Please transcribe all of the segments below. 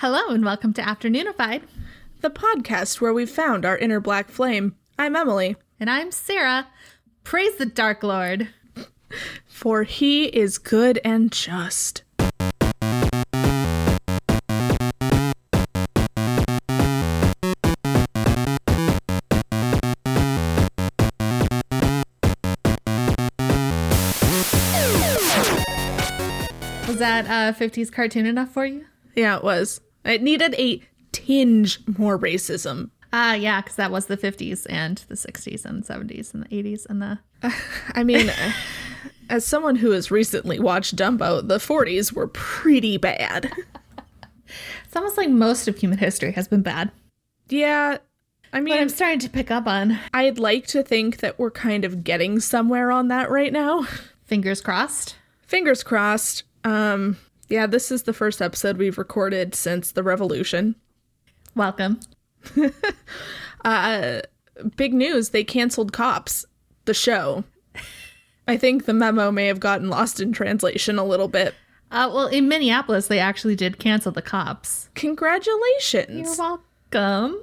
Hello and welcome to Afternoonified. the podcast where we found our inner black flame. I'm Emily, And I'm Sarah. Praise the Dark Lord. for he is good and just. Was that uh, 50s cartoon enough for you? Yeah, it was. It needed a tinge more racism. Ah, yeah, because that was the 50s and the 60s and 70s and the 80s and the. I mean, as someone who has recently watched Dumbo, the 40s were pretty bad. It's almost like most of human history has been bad. Yeah, I But mean, I'm starting to pick up on I'd like to think that we're kind of getting somewhere on that right now. fingers crossed. Fingers crossed. Um, yeah, this is the first episode we've recorded since the revolution. Welcome. uh, Big news, they canceled Cops, the show. I think the memo may have gotten lost in translation a little bit. Uh, well, in Minneapolis, they actually did cancel the cops. Congratulations. You're welcome.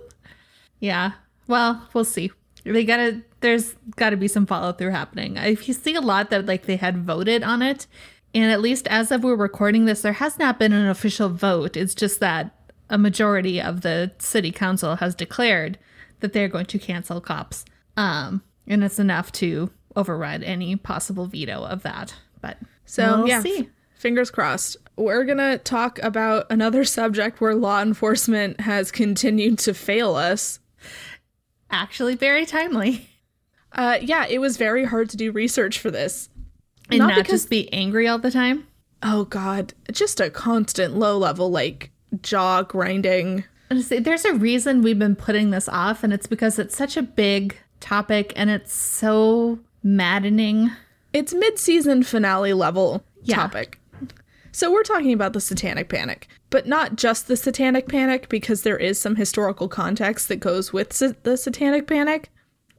Yeah. Well, we'll see. They gotta. There's got to be some follow through happening. If you see a lot that like they had voted on it, and at least as of we're recording this, there has not been an official vote. It's just that a majority of the city council has declared that they're going to cancel cops. Um, and it's enough to override any possible veto of that. But So, we'll yeah, see. fingers crossed. We're going to talk about another subject where law enforcement has continued to fail us. Actually, very timely. Uh, yeah, it was very hard to do research for this. And Not not, because- just be angry all the time. Oh, God. Just a constant low level, like jaw grinding. Honestly, there's a reason we've been putting this off, and it's because it's such a big topic and it's so maddening. It's mid season finale level Yeah. topic. So we're talking about the Satanic Panic, but not just the Satanic Panic, because there is some historical context that goes with sa- the Satanic Panic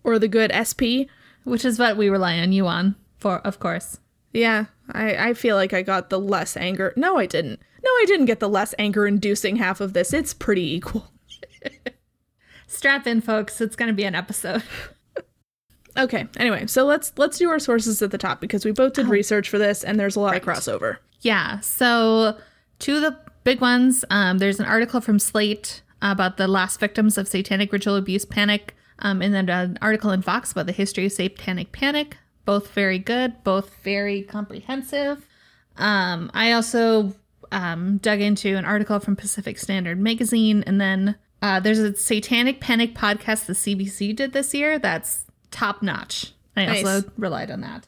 or the good SP. Which is what we rely on you on for, of course. Yeah, I, I feel like I got the less anger. No, I didn't. No, I didn't get the less anger inducing half of this. It's pretty equal. Strap in, folks. It's going to be an episode. Okay, anyway, so let's let's do our sources at the top because we both did research for this and there's a lot of crossover. Yeah. So, two of the big ones um, there's an article from Slate about the last victims of satanic ritual abuse panic, um, and then an article in Vox about the history of satanic panic. Both very good, both very comprehensive. Um, I also um, dug into an article from Pacific Standard Magazine, and then uh, there's a Satanic Panic podcast the CBC did this year that's top notch. I Nice. also relied on that.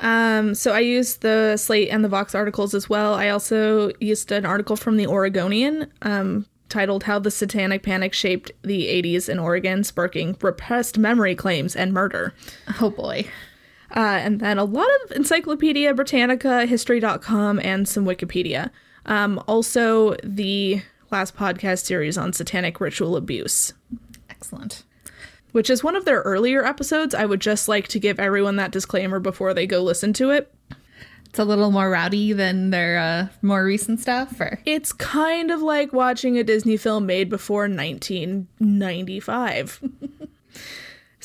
Um, so I used the Slate and the Vox articles as well. I also used an article from the Oregonian um, titled "How the Satanic Panic Shaped the '80s in Oregon, Sparking Repressed Memory Claims and Murder." Oh boy. Uh, and then a lot of Encyclopedia Britannica, History.com, and some Wikipedia. Um, also, the last podcast series on satanic ritual abuse, Excellent. which is one of their earlier episodes. I would just like to give everyone that disclaimer before they go listen to it. It's a little more rowdy than their uh, more recent stuff. Or It's kind of like watching a Disney film made before 1995.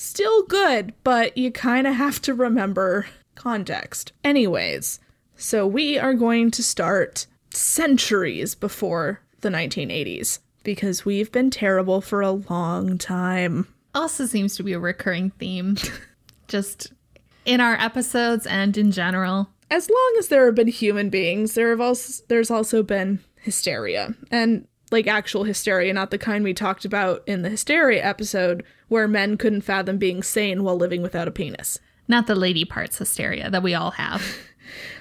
Still good, but you kind of have to remember context. Anyways, so we are going to start centuries before the 1980s because we've been terrible for a long time. also seems to be a recurring theme, just in our episodes and in general. as long as there have been human beings, there have also there's also been hysteria and like actual hysteria, not the kind we talked about in the hysteria episode where men couldn't fathom being sane while living without a penis. Not the lady parts hysteria that we all have.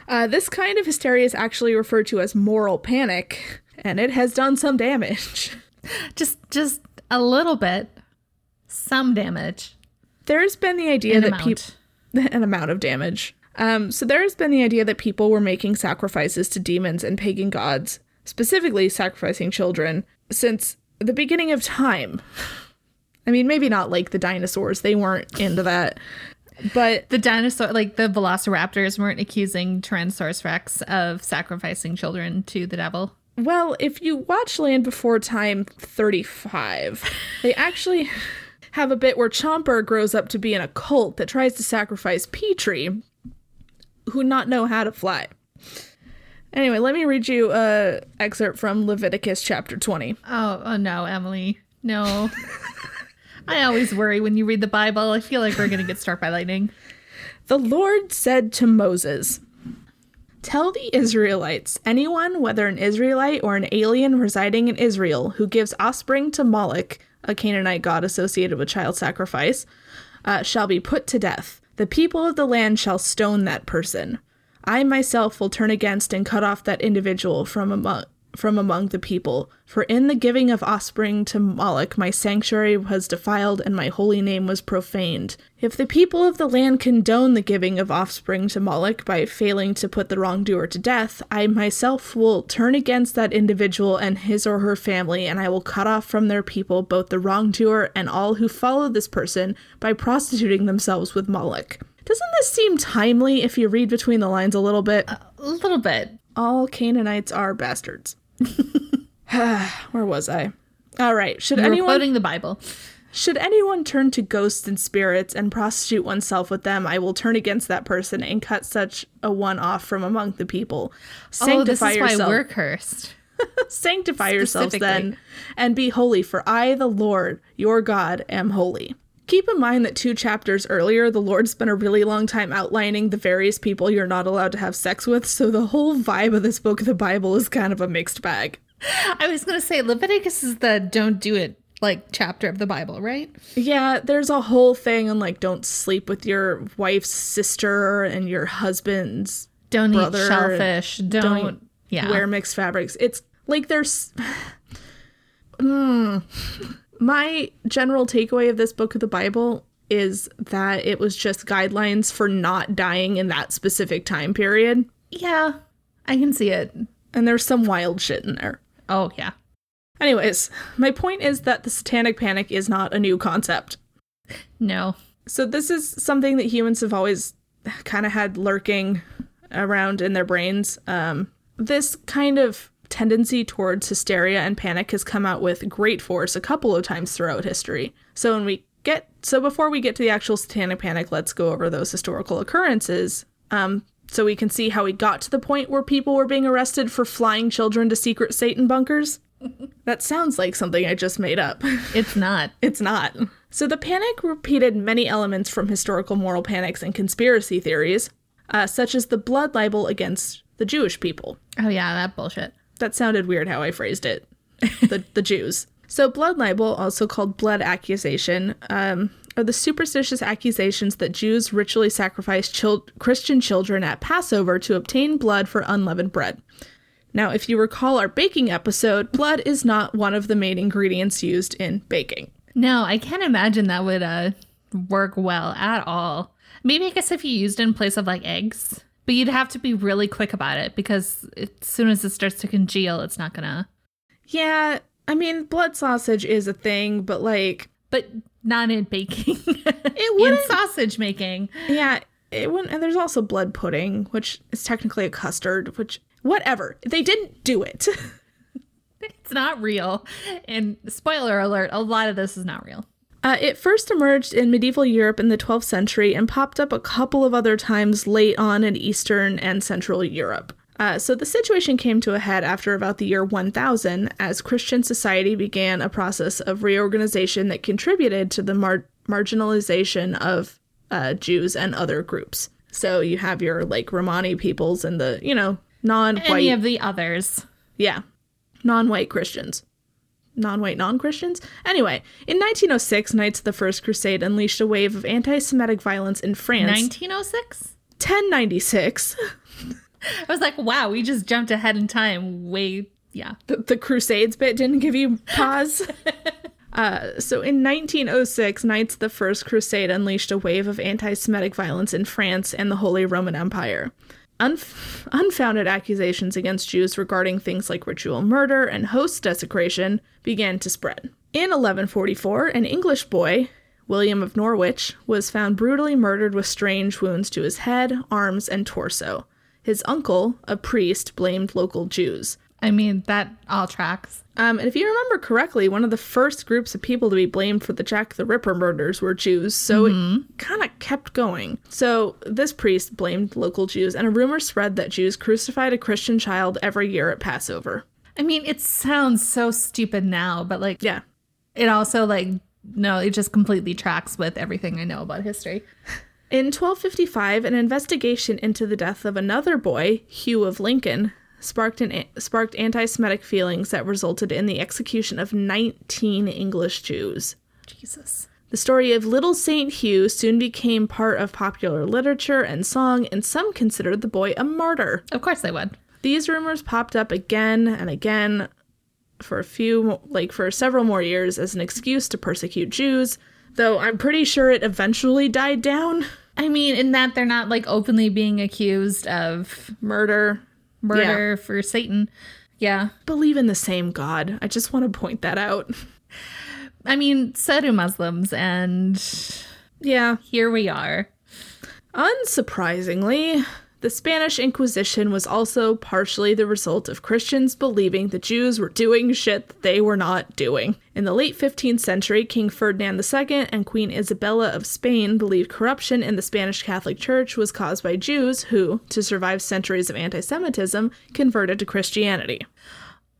Uh, this kind of hysteria is actually referred to as moral panic, and it has done some damage. just just a little bit. Some damage. There's been the idea An that people an amount of damage. Um, so there's been the idea that people were making sacrifices to demons and pagan gods, specifically sacrificing children, since the beginning of time. I mean, maybe not like the dinosaurs; they weren't into that. But The dinosaur, like the velociraptors, weren't accusing Tyrannosaurus Rex of sacrificing children to the devil. Well, if you watch Land Before Time 35, they actually have a bit where Chomper grows up to be in a cult that tries to sacrifice Petrie, who not know how to fly. Anyway, let me read you a excerpt from Leviticus chapter 20. Oh, oh no, Emily. No. I always worry when you read the Bible. I feel like we're going to get struck by lightning. The Lord said to Moses, Tell the Israelites, anyone, whether an Israelite or an alien residing in Israel, who gives offspring to Moloch, a Canaanite god associated with child sacrifice, uh, shall be put to death. The people of the land shall stone that person. I myself will turn against and cut off that individual from among from among the people. For in the giving of offspring to Moloch, my sanctuary was defiled and my holy name was profaned. If the people of the land condone the giving of offspring to Moloch by failing to put the wrongdoer to death, I myself will turn against that individual and his or her family, and I will cut off from their people both the wrongdoer and all who follow this person by prostituting themselves with Moloch. Doesn't this seem timely if you read between the lines a little bit? A little bit. All Canaanites are bastards. Where was I? All right. Should We're anyone quoting the Bible. should anyone turn to ghosts and spirits and prostitute oneself with them, I will turn against that person and cut such a one off from among the people. oh, this Sanctify is why yourself. we're cursed. Sanctify yourselves then, and be holy, for I, the Lord, your God, am holy. Keep in mind that two chapters earlier, the Lord spent a really long time outlining the various people you're not allowed to have sex with, so the whole vibe of this book of the Bible is kind of a mixed bag. I was going to say Leviticus is the don't do it like chapter of the Bible, right? Yeah, there's a whole thing on like don't sleep with your wife's sister and your husband's Don't Brother, eat shellfish. Don't, don't yeah. wear mixed fabrics. It's like there's Hmm. My general takeaway of this book of the Bible is that it was just guidelines for not dying in that specific time period. yeah, I can see it. And there's some wild shit in there. Oh yeah. Anyways, my point is that the satanic panic is not a new concept. No. So this is something that humans have always kind of had lurking around in their brains. Um, this kind of tendency towards hysteria and panic has come out with great force a couple of times throughout history. So when we get so before we get to the actual satanic panic, let's go over those historical occurrences. Um, so we can see how we got to the point where people were being arrested for flying children to secret Satan bunkers. that sounds like something I just made up. It's not. It's not. So the panic repeated many elements from historical moral panics and conspiracy theories, uh, such as the blood libel against the Jewish people. Oh yeah, that bullshit. That sounded weird how I phrased it. The, the Jews. So blood libel, also called blood accusation, um, are the superstitious accusations that Jews ritually sacrifice chil- Christian children at Passover to obtain blood for unleavened bread. Now, if you recall our baking episode, blood is not one of the main ingredients used in baking. No, I can't imagine that would uh work well at all. Maybe I guess if you used it in place of like eggs, but you'd have to be really quick about it because as soon as it starts to congeal, it's not gonna. Yeah, I mean, blood sausage is a thing, but like, But not in baking. It in wouldn't- sausage making. yeah, it wouldn't. And there's also blood pudding, which is technically a custard, which, whatever. They didn't do it. It's not real. And spoiler alert, a lot of this is not real. Uh, it first emerged in medieval Europe in the 12th century and popped up a couple of other times late on in Eastern and Central Europe. Uh, so the situation came to a head after about the year 1000 as Christian society began a process of reorganization that contributed to the mar- marginalization of uh, Jews and other groups. So you have your like Romani peoples and the, you know, non-white Any of the others. yeah. Non white Christians. Non white non Christians? Anyway, in 1906, Knights of the First Crusade unleashed a wave of anti Semitic violence in France. 1906? 1096. I was like, wow, we just jumped ahead in time. Way, yeah. the, the Crusades bit didn't give you pause. Uh, so in 1906, Knights of the First Crusade unleashed a wave of anti Semitic violence in France and the Holy Roman Empire. Unf- unfounded accusations against Jews regarding things like ritual murder and host desecration began to spread. In 1144, an English boy, William of Norwich, was found brutally murdered with strange wounds to his head, arms, and torso. His uncle, a priest, blamed local Jews. I mean, that all tracks. Um, and if you remember correctly, one of the first groups of people to be blamed for the Jack the Ripper murders were Jews, so it kind of kept going. So this priest blamed local Jews, and a rumor spread that Jews crucified a Christian child every year at Passover. I mean, it sounds so stupid now, but like, Yeah. it also, like, no, it just completely tracks with everything I know about history. In 1255, an investigation into the death of another boy, Hugh of Lincoln, sparked an sparked anti-Semitic feelings that resulted in the execution of 19 English Jews. Jesus. The story of Little Saint Hugh soon became part of popular literature and song, and some considered the boy a martyr. Of course they would. These rumors popped up again and again for a few, like for several more years, as an excuse to persecute Jews, though I'm pretty sure it eventually died down. I mean, in that they're not like openly being accused of Murder. Murder for Satan. Yeah. Believe in the same God. I just want to point that out. I mean, so do Muslims, and Yeah. here we are. Unsurprisingly, the Spanish Inquisition was also partially the result of Christians believing the Jews were doing shit that they were not doing. In the late 15th century, King Ferdinand II and Queen Isabella of Spain believed corruption in the Spanish Catholic Church was caused by Jews who, to survive centuries of anti Semitism, converted to Christianity.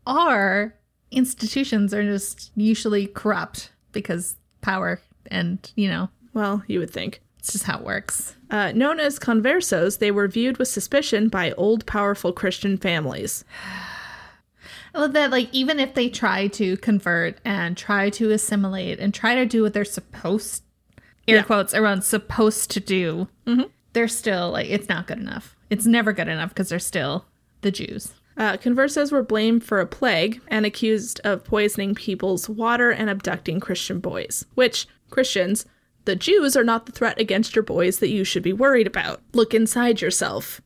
Our institutions are just usually corrupt because power and, you know, Well, you would think. It's just how it works. Uh, known as conversos, they were viewed with suspicion by old, powerful Christian families. I love that, like, even if they try to convert and try to assimilate and try to do what they're supposed, air Yeah. quotes around supposed to do, they're still like, it's not good enough. It's never good enough because they're still the Jews. Uh, conversos were blamed for a plague and accused of poisoning people's water and abducting Christian boys. Which, Christians, the Jews are not the threat against your boys that you should be worried about. Look inside yourself.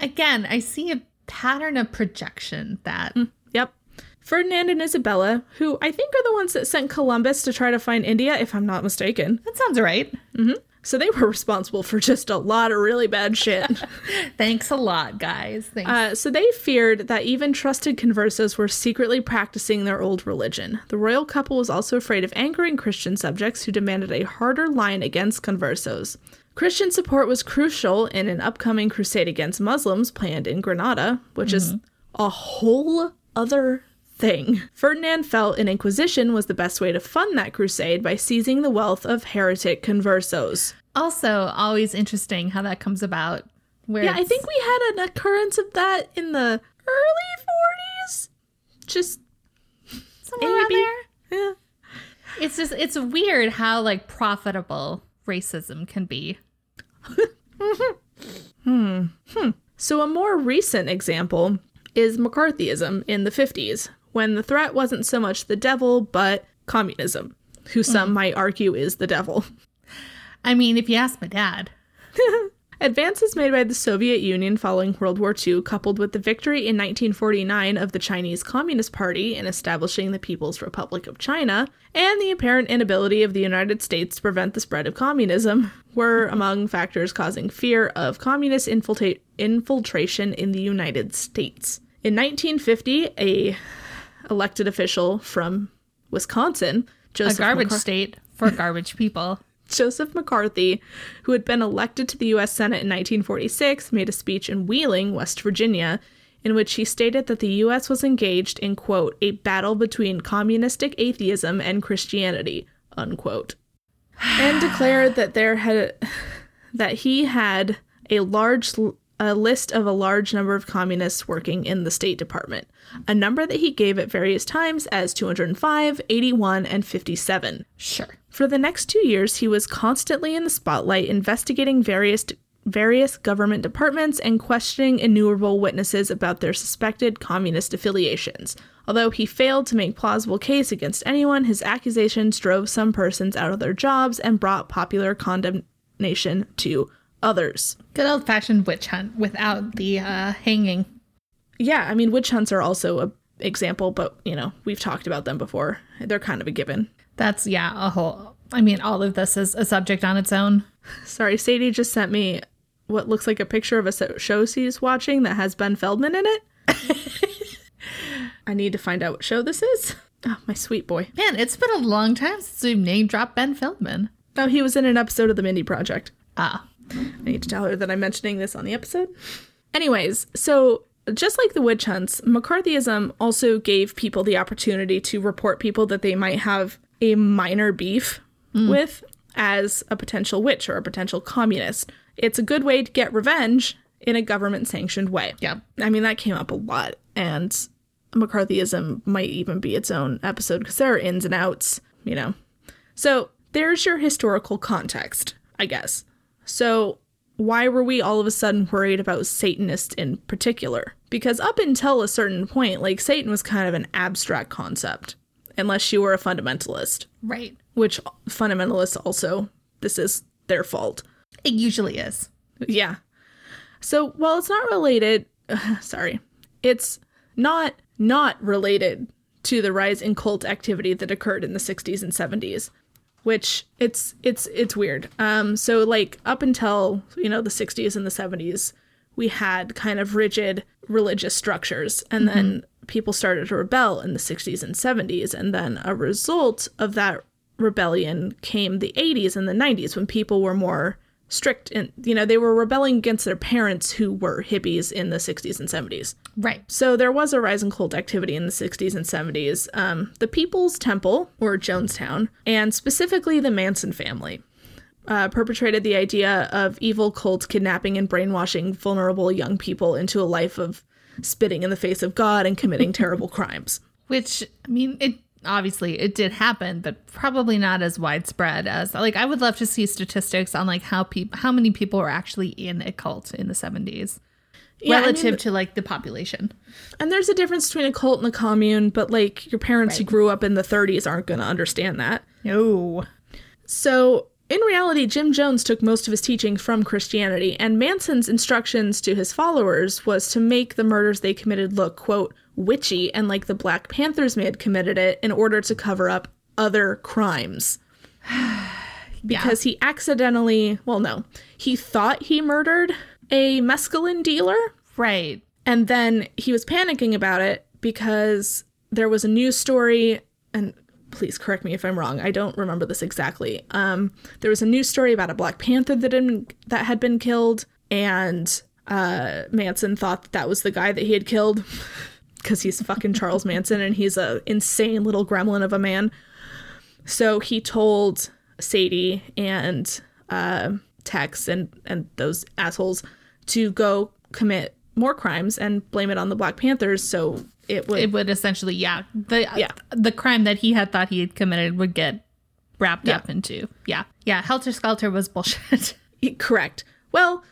Again, I see a pattern of projection that mm, Yep. Ferdinand and Isabella, who I think are the ones that sent Columbus to try to find India, if I'm not mistaken. that sounds right. Mm-hmm. So they were responsible for just a lot of really bad shit. Thanks a lot, guys. Thanks. Uh, so they feared that even trusted conversos were secretly practicing their old religion. The royal couple was also afraid of angering Christian subjects who demanded a harder line against conversos. Christian support was crucial in an upcoming crusade against Muslims planned in Granada, which is a whole other thing. Ferdinand felt an inquisition was the best way to fund that crusade by seizing the wealth of heretic conversos. Also, always interesting how that comes about. Where Yeah, I think we had an occurrence of that in the early 40s. Just somewhere around there. yeah. It's just it's weird how like profitable racism can be. Hmm. Hmm. So a more recent example is McCarthyism in the 50s, when the threat wasn't so much the devil but communism, who some mm. might argue is the devil. I mean, if you ask my dad, Advances made by the Soviet Union following World War II, coupled with the victory in 1949 of the Chinese Communist Party in establishing the People's Republic of China, and the apparent inability of the United States to prevent the spread of communism, were among factors causing fear of communist infiltrate- infiltration in the United States. In 1950, a elected official from Wisconsin, a garbage McCar- state for garbage people. Joseph McCarthy, who had been elected to the U.S. Senate in 1946, made a speech in Wheeling, West Virginia, in which he stated that the U.S. was engaged in, quote, a battle between communistic atheism and Christianity, unquote, and declared that there had that he had a large a list of a large number of communists working in the State Department, a number that he gave at various times as 205, 81, and 57. Sure. For the next two years, he was constantly in the spotlight, investigating various various government departments and questioning innumerable witnesses about their suspected communist affiliations. Although he failed to make plausible case against anyone, his accusations drove some persons out of their jobs and brought popular condemnation to others. Good old fashioned witch hunt without the uh, hanging. Yeah, I mean, witch hunts are also a example, but you know, we've talked about them before. They're kind of a given. That's, yeah, a whole. I mean, all of this is a subject on its own. Sorry, Sadie just sent me what looks like a picture of a show she's watching that has Ben Feldman in it. I need to find out what show this is. Oh, my sweet boy. Man, it's been a long time since we've name dropped Ben Feldman. Oh, he was in an episode of the Mindy Project. Ah, I need to tell her that I'm mentioning this on the episode. Anyways, so just like the witch hunts, McCarthyism also gave people the opportunity to report people that they might have a minor beef mm. with as a potential witch or a potential communist. It's a good way to get revenge in a government sanctioned way. yeah. I mean, that came up a lot, and McCarthyism might even be its own episode because there are ins and outs, you know. So there's your historical context, I guess. So why were we all of a sudden worried about Satanists in particular? Because up until a certain point, like Satan was kind of an abstract concept, unless you were a fundamentalist, Right. which fundamentalists also, this is their fault. It usually is. Yeah. So while it's not related, sorry, it's not not related to the rise in cult activity that occurred in the 60s and 70s, which it's it's it's weird. Um so like up until, you know, the 60s and the 70s, we had kind of rigid religious structures and then people started to rebel in the 60s and 70s and then a result of that rebellion came the 80s and the 90s when people were more strict and you know they were rebelling against their parents who were hippies in the 60s and 70s Right. so there was a rise in cult activity in the 60s and 70s um, the people's temple or jonestown and specifically the manson family uh, perpetrated the idea of evil cults kidnapping and brainwashing vulnerable young people into a life of spitting in the face of god and committing terrible crimes Which I mean, it obviously it did happen, but probably not as widespread as like I would love to see statistics on like how people how many people were actually in a cult in the 70s Yeah, I mean, relative to like the population. And there's a difference between a cult and a commune, but like your parents who grew up in the 30s aren't going to understand that. No. So, in reality, Jim Jones took most of his teaching from Christianity, and Manson's instructions to his followers was to make the murders they committed look, quote, witchy and like the Black Panthers may had committed it in order to cover up other crimes. Because he accidentally, well, no, he thought he murdered a mescaline dealer. Right. And then he was panicking about it because there was a news story, and please correct me if I'm wrong. I don't remember this exactly. Um, there was a news story about a Black Panther that had been, that had been killed, and uh, Manson thought that, that was the guy that he had killed because he's fucking Charles Manson and he's a insane little gremlin of a man. So he told Sadie and uh, Tex and and those assholes to go commit more crimes and blame it on the Black Panthers. So it would It would essentially yeah, the Yeah. the crime that he had thought he had committed would get wrapped Yeah. up into. Yeah. Yeah, Helter Skelter was bullshit. correct. Well,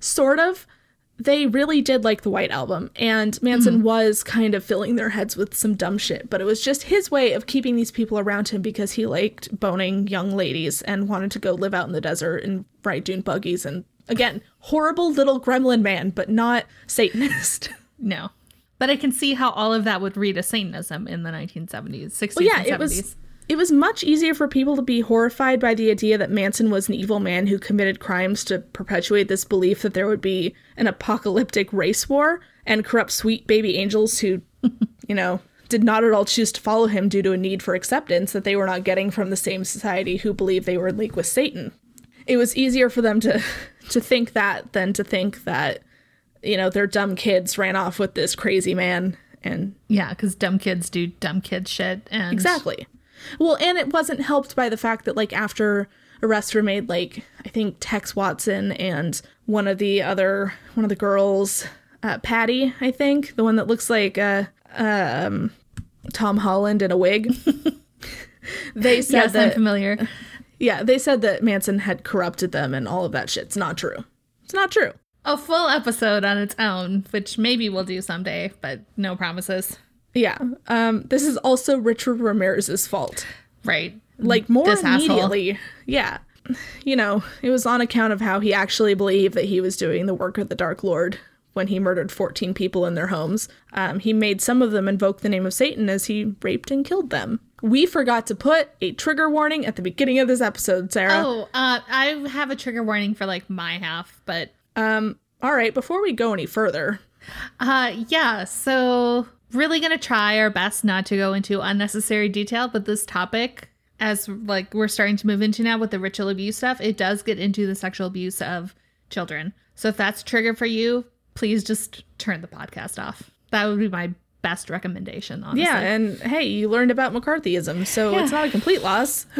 sort of. They really did like the White Album, and Manson mm-hmm. was kind of filling their heads with some dumb shit, but it was just his way of keeping these people around him because he liked boning young ladies and wanted to go live out in the desert and ride dune buggies. And again, horrible little gremlin man, but not Satanist. no. But I can see how all of that would read as Satanism in the 1970s, 60s, Well, yeah, and 70s. it was it was much easier for people to be horrified by the idea that Manson was an evil man who committed crimes to perpetuate this belief that there would be an apocalyptic race war and corrupt sweet baby angels who, you know, did not at all choose to follow him due to a need for acceptance that they were not getting from the same society who believed they were in league with Satan. It was easier for them to to think that than to think that you know, their dumb kids ran off with this crazy man and Yeah, because dumb kids do dumb kid shit. And Exactly. Well, and it wasn't helped by the fact that, like, after arrests were made, like, I think Tex Watson and one of the other, one of the girls, uh, Patty, I think, the one that looks like uh, um, Tom Holland in a wig, they said yes, I'm that, familiar. yeah, they said that Manson had corrupted them and all of that shit. It's not true. It's not true. A full episode on its own, which maybe we'll do someday, but no promises. Yeah. Um, this is also Richard Ramirez's fault. Right. like more This asshole. immediately. Yeah. You know, it was on account of how he actually believed that he was doing the work of the Dark Lord when he murdered 14 people in their homes. Um, he made some of them invoke the name of Satan as he raped and killed them. We forgot to put a trigger warning at the beginning of this episode, Sarah. Oh, uh, I have a trigger warning for like my half, but Um, all right, before we go any further, Uh, yeah, so really gonna try our best not to go into unnecessary detail, but this topic, as like we're starting to move into now with the ritual abuse stuff, it does get into the sexual abuse of children. So if that's a trigger for you, please just turn the podcast off. That would be my best recommendation, honestly. Yeah, and hey, you learned about McCarthyism, so it's not a complete loss.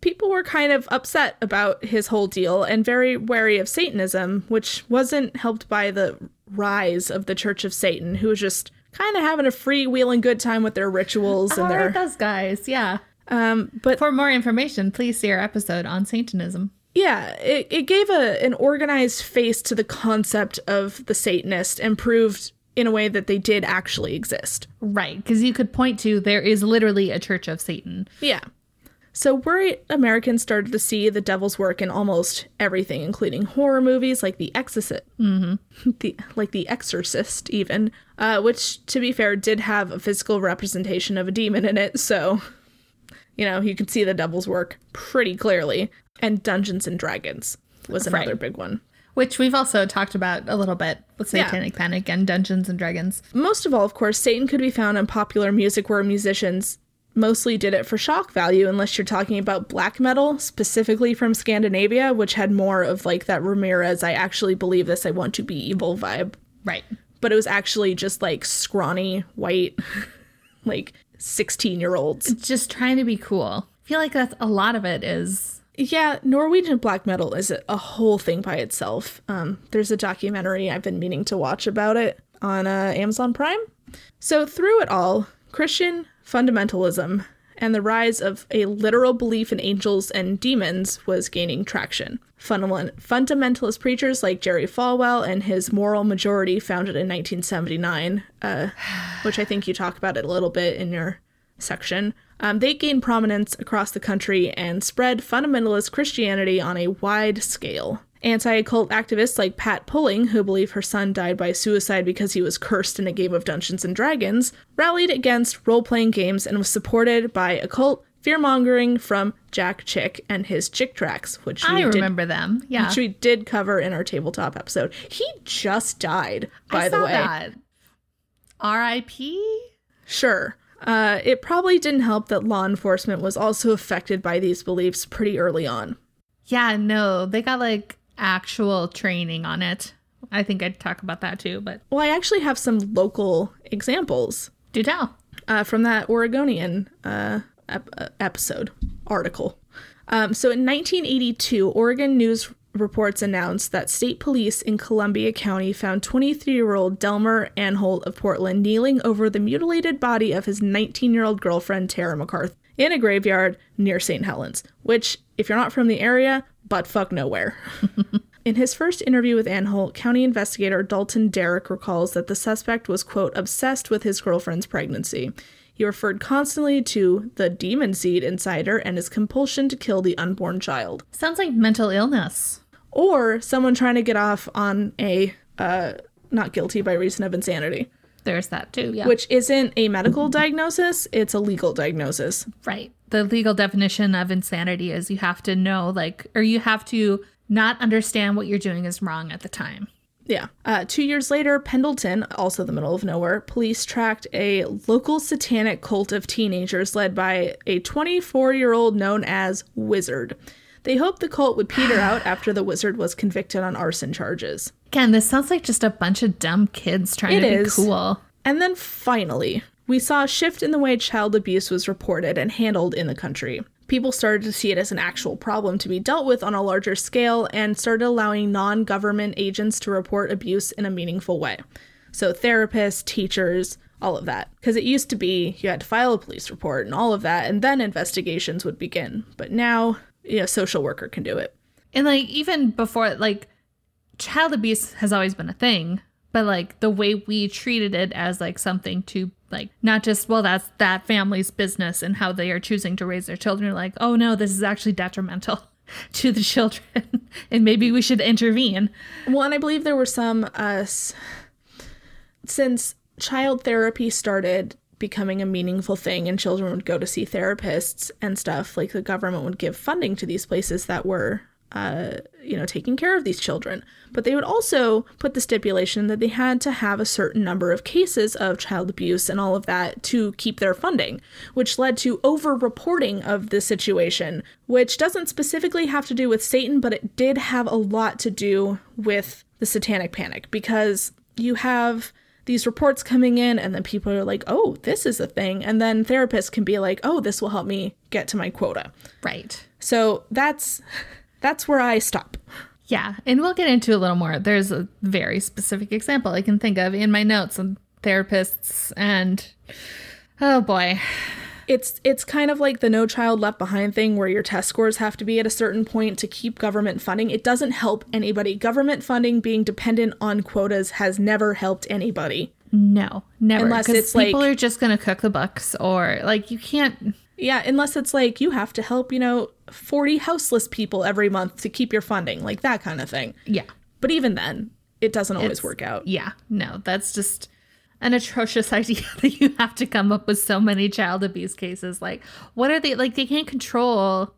People were kind of upset about his whole deal and very wary of Satanism, which wasn't helped by the rise of the Church of Satan, who was just kind of having a freewheeling good time with their rituals and their those guys, yeah. um but For more information, please see our episode on Satanism. yeah, it, it gave a an organized face to the concept of the Satanist and proved in a way that they did actually exist. Right, because you could point to there is literally a Church of Satan. Yeah. So worried Americans started to see the devil's work in almost everything, including horror movies like The Exorcist, mm-hmm. the like The Exorcist, even, uh, which to be fair did have a physical representation of a demon in it. So, you know, you could see the devil's work pretty clearly. And Dungeons and Dragons was another Right. big one. Which we've also talked about a little bit with Yeah. Satanic Panic and Dungeons and Dragons. Most of all, of course, Satan could be found in popular music where musicians mostly did it for shock value, unless you're talking about black metal, specifically from Scandinavia, which had more of like that Ramirez, I actually believe this, I want to be evil vibe. Right. But it was actually just like scrawny, white, like 16 year olds. Just trying to be cool. I feel like that's a lot of it is Yeah, Norwegian black metal is a, whole thing by itself. Um, there's a documentary I've been meaning to watch about it on uh, Amazon Prime. So, through it all, Christian fundamentalism and the rise of a literal belief in angels and demons was gaining traction. Fundamentalist preachers like Jerry Falwell and his Moral Majority, founded in 1979, uh, which I think you talk about it a little bit in your section. Um, they gained prominence across the country and spread fundamentalist Christianity on a wide scale. Anti occult activists like Pat Pulling, who believe her son died by suicide because he was cursed in a game of Dungeons and Dragons, rallied against role playing games and was supported by occult fear mongering from Jack Chick and his Chick Tracts, which we I did remember them. Yeah. which we did cover in our tabletop episode. He just died, by I the way. that. R.I.P. Sure. Uh, it probably didn't help that law enforcement was also affected by these beliefs pretty early on. Yeah, no, they got like actual training on it. I think I'd talk about that too, but Well, I actually have some local examples do tell. uh, from that Oregonian uh, ep- uh, episode article. Um, so in 1982, Oregon News reports announced that state police in Columbia County found 23 year old Delmer Anholt of Portland kneeling over the mutilated body of his 19 year old girlfriend, Tara McCarthy, in a graveyard near St. Helens, which, if you're not from the area, butt fuck nowhere. In his first interview with Anholt, county investigator Dalton Derrick recalls that the suspect was, quote, obsessed with his girlfriend's pregnancy. He referred constantly to the demon seed insider and his compulsion to kill the unborn child. Sounds like mental illness. Or someone trying to get off on a, uh, not guilty by reason of insanity, There's that too. Yeah. which isn't a medical diagnosis, it's a legal diagnosis. right. The legal definition of insanity is you have to know, like, or you have to not understand what you're doing is wrong at the time. Yeah. Uh, two years later, Pendleton, also the middle of nowhere, police tracked a local satanic cult of teenagers led by a 24 year old known as Wizard. They hoped the cult would peter out after the wizard was convicted on arson charges. Again, this sounds like just a bunch of dumb kids trying It to is. be cool. And then finally, we saw a shift in the way child abuse was reported and handled in the country. People started to see it as an actual problem to be dealt with on a larger scale and started allowing non government agents to report abuse in a meaningful way. So, therapists, teachers, all of that. Because it used to be you had to file a police report and all of that, and then investigations would begin. But now, you know, a social worker can do it. And like even before like child abuse has always been a thing, but like the way we treated it as like something to like not just well that's that family's business and how they are choosing to raise their children like oh no this is actually detrimental to the children and maybe we should intervene. Well, and I believe there were some uh since child therapy started becoming a meaningful thing and children would go to see therapists and stuff, like the government would give funding to these places that were uh, you know, taking care of these children. But they would also put the stipulation that they had to have a certain number of cases of child abuse and all of that to keep their funding, which led to over reporting of the situation, which doesn't specifically have to do with Satan, but it did have a lot to do with the satanic panic because you have these reports coming in and then people are like, "Oh, this is a thing." And then therapists can be like, "Oh, this will help me get to my quota." Right. So that's that's where I stop. Yeah, and we'll get into a little more. There's a very specific example I can think of in my notes on therapists and oh boy. It's it's kind of like the no child left behind thing where your test scores have to be at a certain point to keep government funding. It doesn't help anybody. Government funding being dependent on quotas has never helped anybody. No, never. Unless it's people like- are just gonna cook the books or like you can't Yeah, unless it's like you have to help, you know, 40 houseless people every month to keep your funding, like that kind of thing. Yeah. But even then, it doesn't always It's- work out. Yeah, no, that's just an atrocious idea that you have to come up with so many child abuse cases. Like, what are they like? They can't control.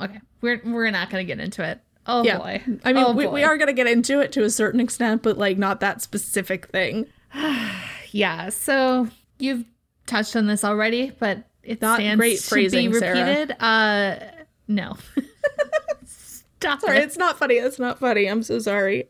Okay, we're we're not gonna get into it. Oh Yeah. boy. I mean, Oh, we, boy. we are going to get into it to a certain extent, but like not that specific thing. Yeah. So you've touched on this already, but it Not stands great to phrasing, be Sarah. repeated. Uh, no. Stop Sorry, it. it's not funny. It's not funny. I'm so sorry.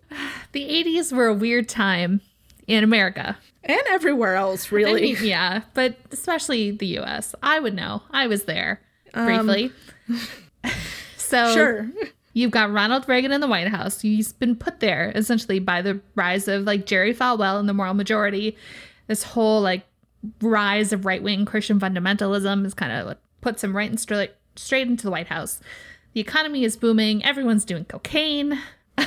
The 80s were a weird time in America. And everywhere else, really. I mean, yeah, but especially the US. I would know. I was there briefly. so sure. you've got Ronald Reagan in the White House. He's been put there essentially by the rise of like Jerry Falwell and the moral majority. This whole like rise of right wing Christian fundamentalism is kind of what puts him right and straight straight into the White House. The economy is booming. Everyone's doing cocaine.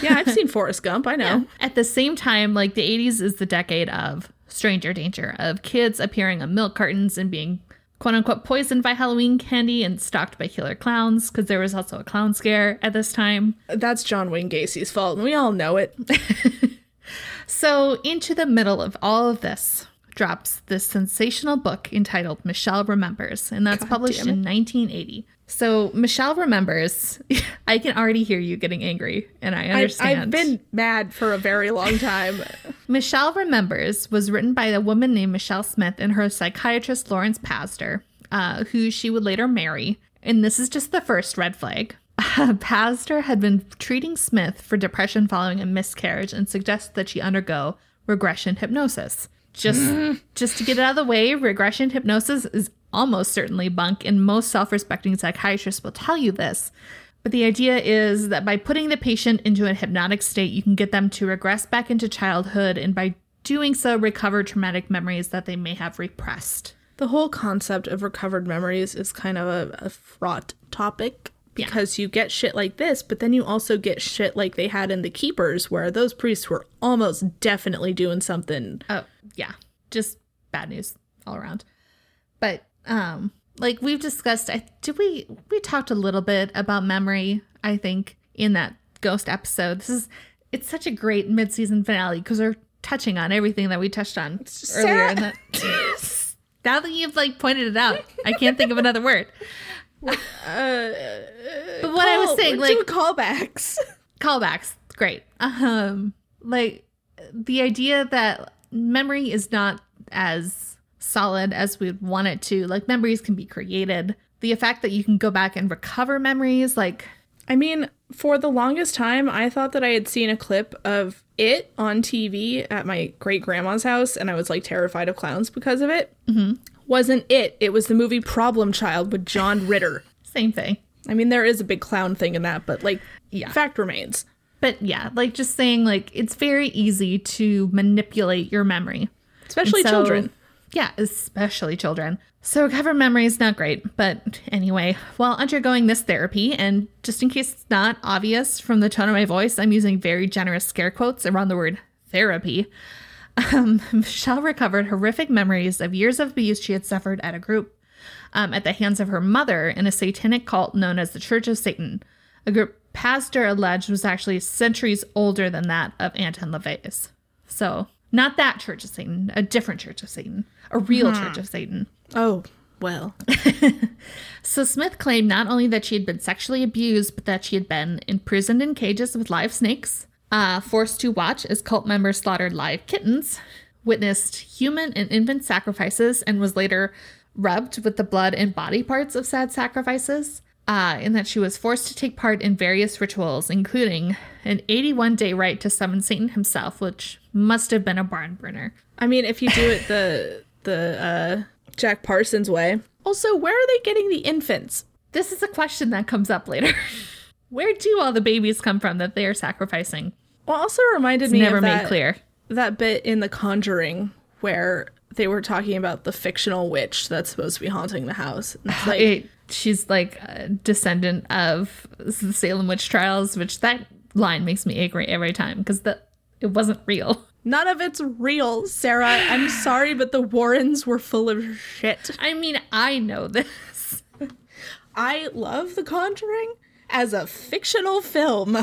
Yeah, I've seen Forrest Gump. I know. At the same time, like the 80s is the decade of stranger danger, of kids appearing on milk cartons and being quote unquote poisoned by Halloween candy and stalked by killer clowns, because there was also a clown scare at this time. That's John Wayne Gacy's fault, and we all know it. So, into the middle of all of this drops this sensational book entitled Michelle Remembers, and that's published in 1980. So, Michelle Remembers, I can already hear you getting angry, and I I, understand. I've been mad for a very long time. Michelle Remembers was written by a woman named Michelle Smith and her psychiatrist Lawrence Pazder, uh, who she would later marry. And this is just the first red flag. Pazder had been treating Smith for depression following a miscarriage and suggested that she undergo regression hypnosis. Just, mm. just to get it out of the way, regression hypnosis is almost certainly bunk, and most self-respecting psychiatrists will tell you this. But the idea is that by putting the patient into a hypnotic state, you can get them to regress back into childhood and by doing so, recover traumatic memories that they may have repressed. the whole concept of recovered memories is kind of a, a fraught topic Yeah. because you get shit like this, but then you also get shit like they had in The Keepers, where those priests were almost definitely doing something. Oh, yeah. Just bad news all around. But um like we've discussed I did we we talked a little bit about memory, I think, in that ghost episode. This is it's such a great mid-season finale because we're touching on everything that we touched on earlier in that. now that you've like pointed it out, I can't think of another word. But what I was saying, like callbacks. callbacks great um like the idea that memory is not as solid as we'd want it to like memories can be created the fact that you can go back and recover memories like I mean, for the longest time, I thought that I had seen a clip of it on TV at my great grandma's house, and I was like terrified of clowns because of it. Mm-hmm. Wasn't it? It was the movie Problem Child with John Ritter. same thing I mean, there is a big clown thing in that, but like, Yeah. fact remains. but yeah like just saying like it's very easy to manipulate your memory Especially So- children. Yeah, especially children. So recover memory is not great. But anyway, while undergoing this therapy, and just in case it's not obvious from the tone of my voice, I'm using very generous scare quotes around the word therapy. Um, Michelle recovered horrific memories of years of abuse she had suffered at a group um, at the hands of her mother in a satanic cult known as the Church of Satan, a group Pazder alleged was actually centuries older than that of Anton LaVey's. So, not that Church of Satan, a different Church of Satan, a real Church of Satan. Oh, well. So Smith claimed not only that she had been sexually abused, but that she had been imprisoned in cages with live snakes, uh, forced to watch as cult members slaughtered live kittens, witnessed human and infant sacrifices, and was later rubbed with the blood and body parts of said sacrifices. Uh, and that she was forced to take part in various rituals, including an 81 day rite to summon Satan himself, which must have been a barn burner. I mean, if you do it the the uh, Jack Parsons way. Also, where are they getting the infants? This is a question that comes up later. Where do all the babies come from that they are sacrificing? Well, also reminded me Never of made that, clear. that bit in The Conjuring where they were talking about the fictional witch that's supposed to be haunting the house. It's like, It- she's like a descendant of the Salem witch trials, which that line makes me angry every time because the it wasn't real. none of it's real, Sarah. I'm sorry, but the Warrens were full of shit. I mean, I know this. I love The Conjuring as a fictional film.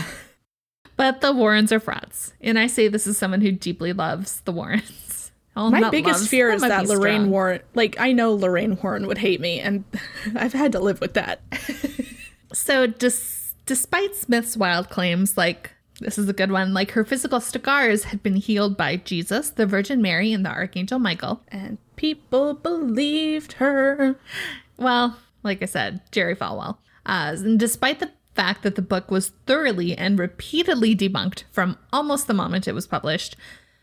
But the Warrens are frauds. And I say this as someone who deeply loves the Warrens. Well, My biggest loves, fear that is that Lorraine strong. Warren, like, I know Lorraine Warren would hate me, and I've had to live with that. So, dis- despite Smith's wild claims, like this is a good one, like her physical scars had been healed by Jesus, the Virgin Mary, and the Archangel Michael. and people believed her. Well, like I said, Jerry Falwell. Uh, and despite the fact that the book was thoroughly and repeatedly debunked from almost the moment it was published,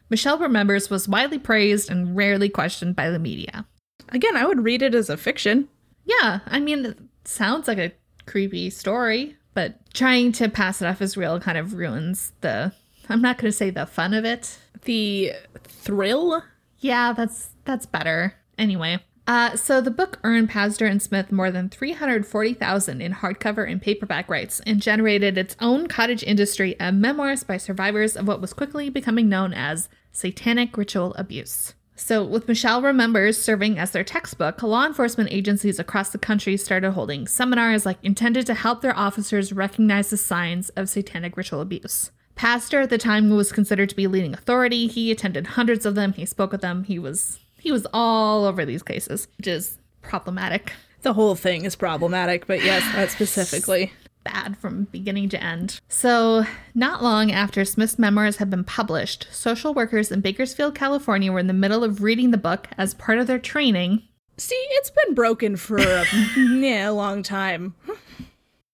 Michelle Remembers was widely praised and rarely questioned by the media. Again, I would read it as a fiction. Yeah, I mean, it sounds like a creepy story, but trying to pass it off as real kind of ruins the. I'm not going to say the fun of it. The thrill. Yeah, that's that's better. Anyway, uh, so the book earned Pazder and Smith more than three hundred forty thousand in hardcover and paperback rights, and generated its own cottage industry of memoirs by survivors of what was quickly becoming known as satanic ritual abuse. So, with Michelle Remembers serving as their textbook, law enforcement agencies across the country started holding seminars like intended to help their officers recognize the signs of satanic ritual abuse. Pazder at the time was considered to be leading authority. He attended hundreds of them. He spoke with them. He was he was all over these cases, which is problematic, The whole thing is problematic, but yes, that specifically. bad from beginning to end. So, not long after Smith's memoirs had been published, social workers in Bakersfield, California were in the middle of reading the book as part of their training. See, it's been broken for a, yeah, a long time.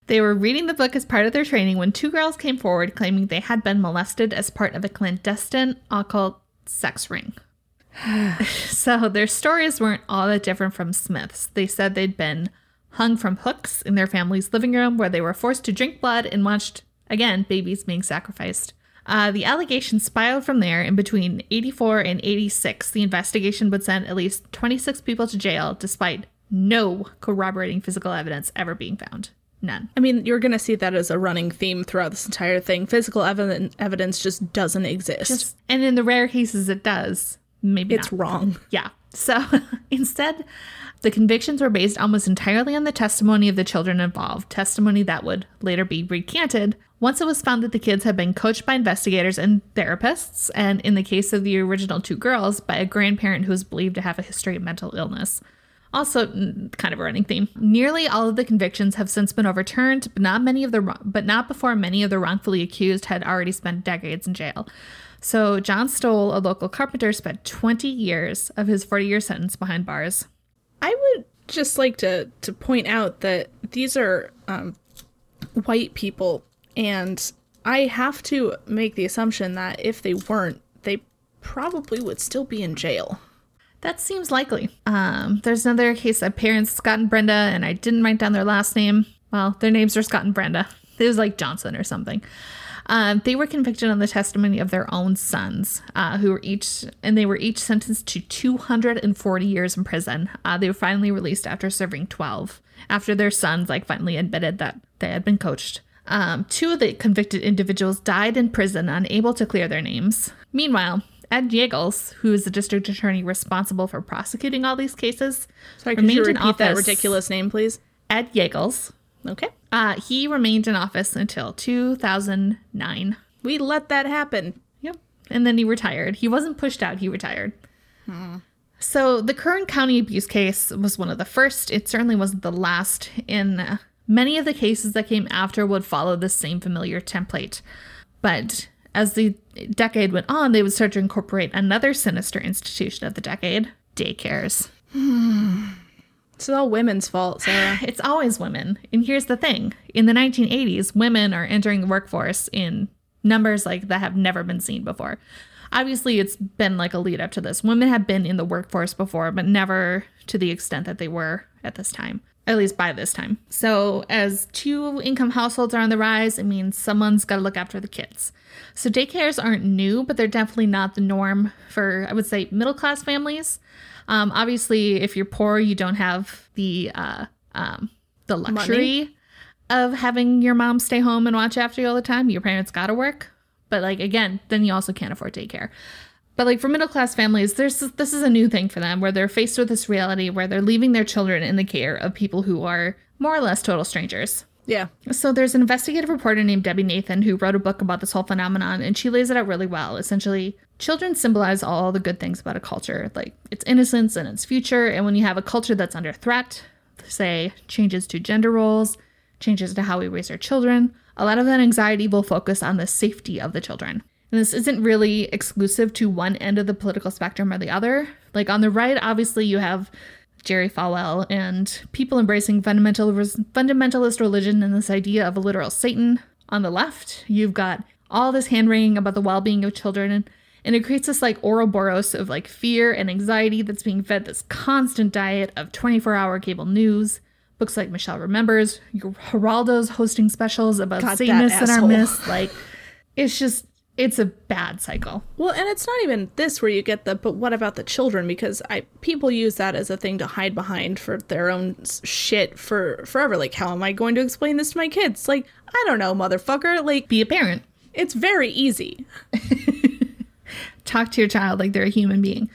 They were reading the book as part of their training when two girls came forward claiming they had been molested as part of a clandestine occult sex ring. so their stories weren't all that different from Smith's. They said they'd been hung from hooks in their family's living room where they were forced to drink blood and watched, again, babies being sacrificed. Uh, the allegations spiraled from there, In between 84 and 86, the investigation would send at least 26 people to jail despite no corroborating physical evidence ever being found. None. I mean, you're going to see that as a running theme throughout this entire thing. Physical evidence, evidence just doesn't exist. Just, and in the rare cases it does, maybe it's not. wrong. Yeah. So instead, the convictions were based almost entirely on the testimony of the children involved, testimony that would later be recanted once it was found that the kids had been coached by investigators and therapists, and in the case of the original two girls, by a grandparent who was believed to have a history of mental illness. Also, kind of a running theme. Nearly all of the convictions have since been overturned, but not many of the but not before many of the wrongfully accused had already spent decades in jail. So John Stoll, a local carpenter, spent 20 years of his 40-year sentence behind bars. I would just like to to point out that these are um, white people, and I have to make the assumption that if they weren't, they probably would still be in jail. That seems likely. Um, there's another case of parents, Scott and Brenda, and I didn't write down their last name. Well, their names are Scott and Brenda. It was like Johnson or something. Um, they were convicted on the testimony of their own sons, uh, who were each, and they were each sentenced to 240 years in prison. Uh, they were finally released after serving 12, after their sons like finally admitted that they had been coached. Um, two of the convicted individuals died in prison, unable to clear their names. Meanwhile, Ed Yeagles, who is the district attorney responsible for prosecuting all these cases, Sorry, remained in repeat that ridiculous name, please? Ed Yeagles. Okay. Uh, he remained in office until 2009. We let that happen. Yep. And then he retired. He wasn't pushed out, he retired. So the Kern County abuse case was one of the first. It certainly wasn't the last. In many of the cases that came after would follow the same familiar template. But as the decade went on, they would start to incorporate another sinister institution of the decade daycares. It's all women's fault, Sarah. It's always women. And here's the thing in the 1980s, women are entering the workforce in numbers like that have never been seen before. Obviously, it's been like a lead up to this. Women have been in the workforce before, but never to the extent that they were at this time, at least by this time. So, as two income households are on the rise, it means someone's got to look after the kids. So, daycares aren't new, but they're definitely not the norm for, I would say, middle class families. Um, obviously, if you're poor, you don't have the uh, um, the luxury of having your mom stay home and watch after you all the time. Your parents got to work, but like again, then you also can't afford daycare. But like for middle class families, there's this is a new thing for them where they're faced with this reality where they're leaving their children in the care of people who are more or less total strangers. Yeah. So there's an investigative reporter named Debbie Nathan who wrote a book about this whole phenomenon and she lays it out really well. Essentially, children symbolize all the good things about a culture, like its innocence and its future. And when you have a culture that's under threat, say changes to gender roles, changes to how we raise our children, a lot of that anxiety will focus on the safety of the children. And this isn't really exclusive to one end of the political spectrum or the other. Like on the right, obviously you have Jerry Falwell and people embracing fundamental fundamentalist religion and this idea of a literal Satan. On the left, you've got all this hand wringing about the well-being of children and, it creates this like Ouroboros of like fear and anxiety that's being fed this constant diet of 24-hour cable news. Books like Michelle Remembers, Geraldo's hosting specials about God, that Satanists in our midst. Like, it's just, it's a bad cycle. Well, and it's not even this where you get the but what about the children because I people use that as a thing to hide behind for their own shit for forever like how am I going to explain this to my kids? Like, I don't know, motherfucker. Like Be a parent. it's very easy. Talk to your child like they're a human being.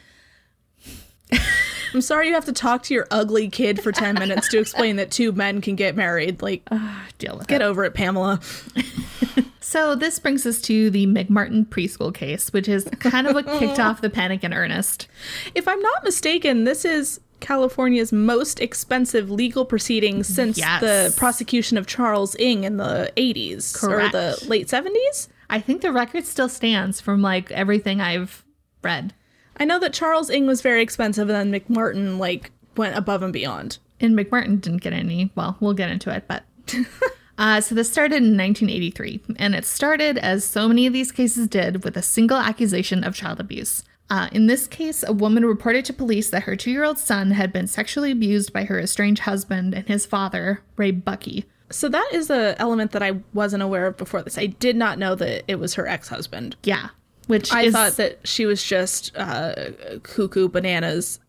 I'm sorry you have to talk to your ugly kid for 10 minutes to explain that two men can get married. Like Deal with it. get over it, Pamela. So this brings us to the McMartin preschool case, which is kind of what kicked off the panic in earnest. If I'm not mistaken, this is California's most expensive legal proceeding mm-hmm. since Yes. the prosecution of Charles Ng in the 80s Correct. or the late 70s. I think the record still stands from like everything I've read. I know that Charles Ng was very expensive and then McMartin like went above and beyond. And McMartin didn't get any. Well, we'll get into it, but. Uh, so this started in 1983, and it started, as so many of these cases did, with a single accusation of child abuse. Uh, in this case, a woman reported to police that her two year old son had been sexually abused by her estranged husband and his father, Ray Buckey. So that is an element that I wasn't aware of before this. I did not know that it was her ex-husband. Yeah. Which I is, thought that she was just uh, cuckoo bananas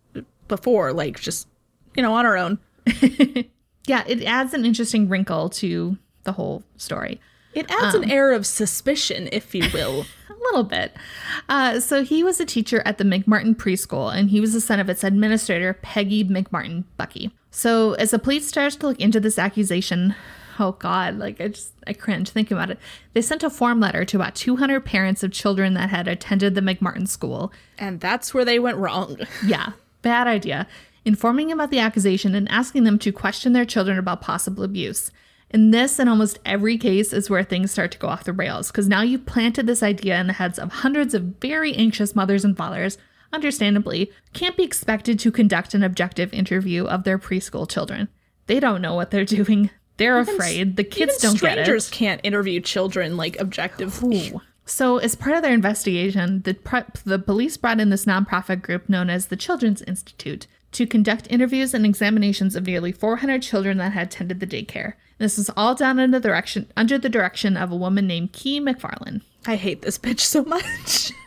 before, like just you know on her own. yeah, it adds an interesting wrinkle to the whole story. It adds an air of suspicion, if you will. A little bit. Uh, so he was a teacher at the McMartin preschool, and he was the son of its administrator, Peggy McMartin Buckey. So as the police started to look into this accusation, oh God, like I just I cringe thinking about it. They sent a form letter to about 200 parents of children that had attended the McMartin school. and that's where they went wrong. Yeah, bad idea. Informing them about the accusation and asking them to question their children about possible abuse. And this, in almost every case, is where things start to go off the rails because now you've planted this idea in the heads of hundreds of very anxious mothers and fathers, understandably, can't be expected to conduct an objective interview of their preschool children. They don't know what they're doing. They're afraid. The kids Even don't get it. strangers can't interview children like objectively. So, as part of their investigation, the, pro- the police brought in this nonprofit group known as the Children's Institute to conduct interviews and examinations of nearly 400 children that had attended the daycare. This is all done under the direction under the direction of a woman named Kee MacFarlane. I hate this bitch so much.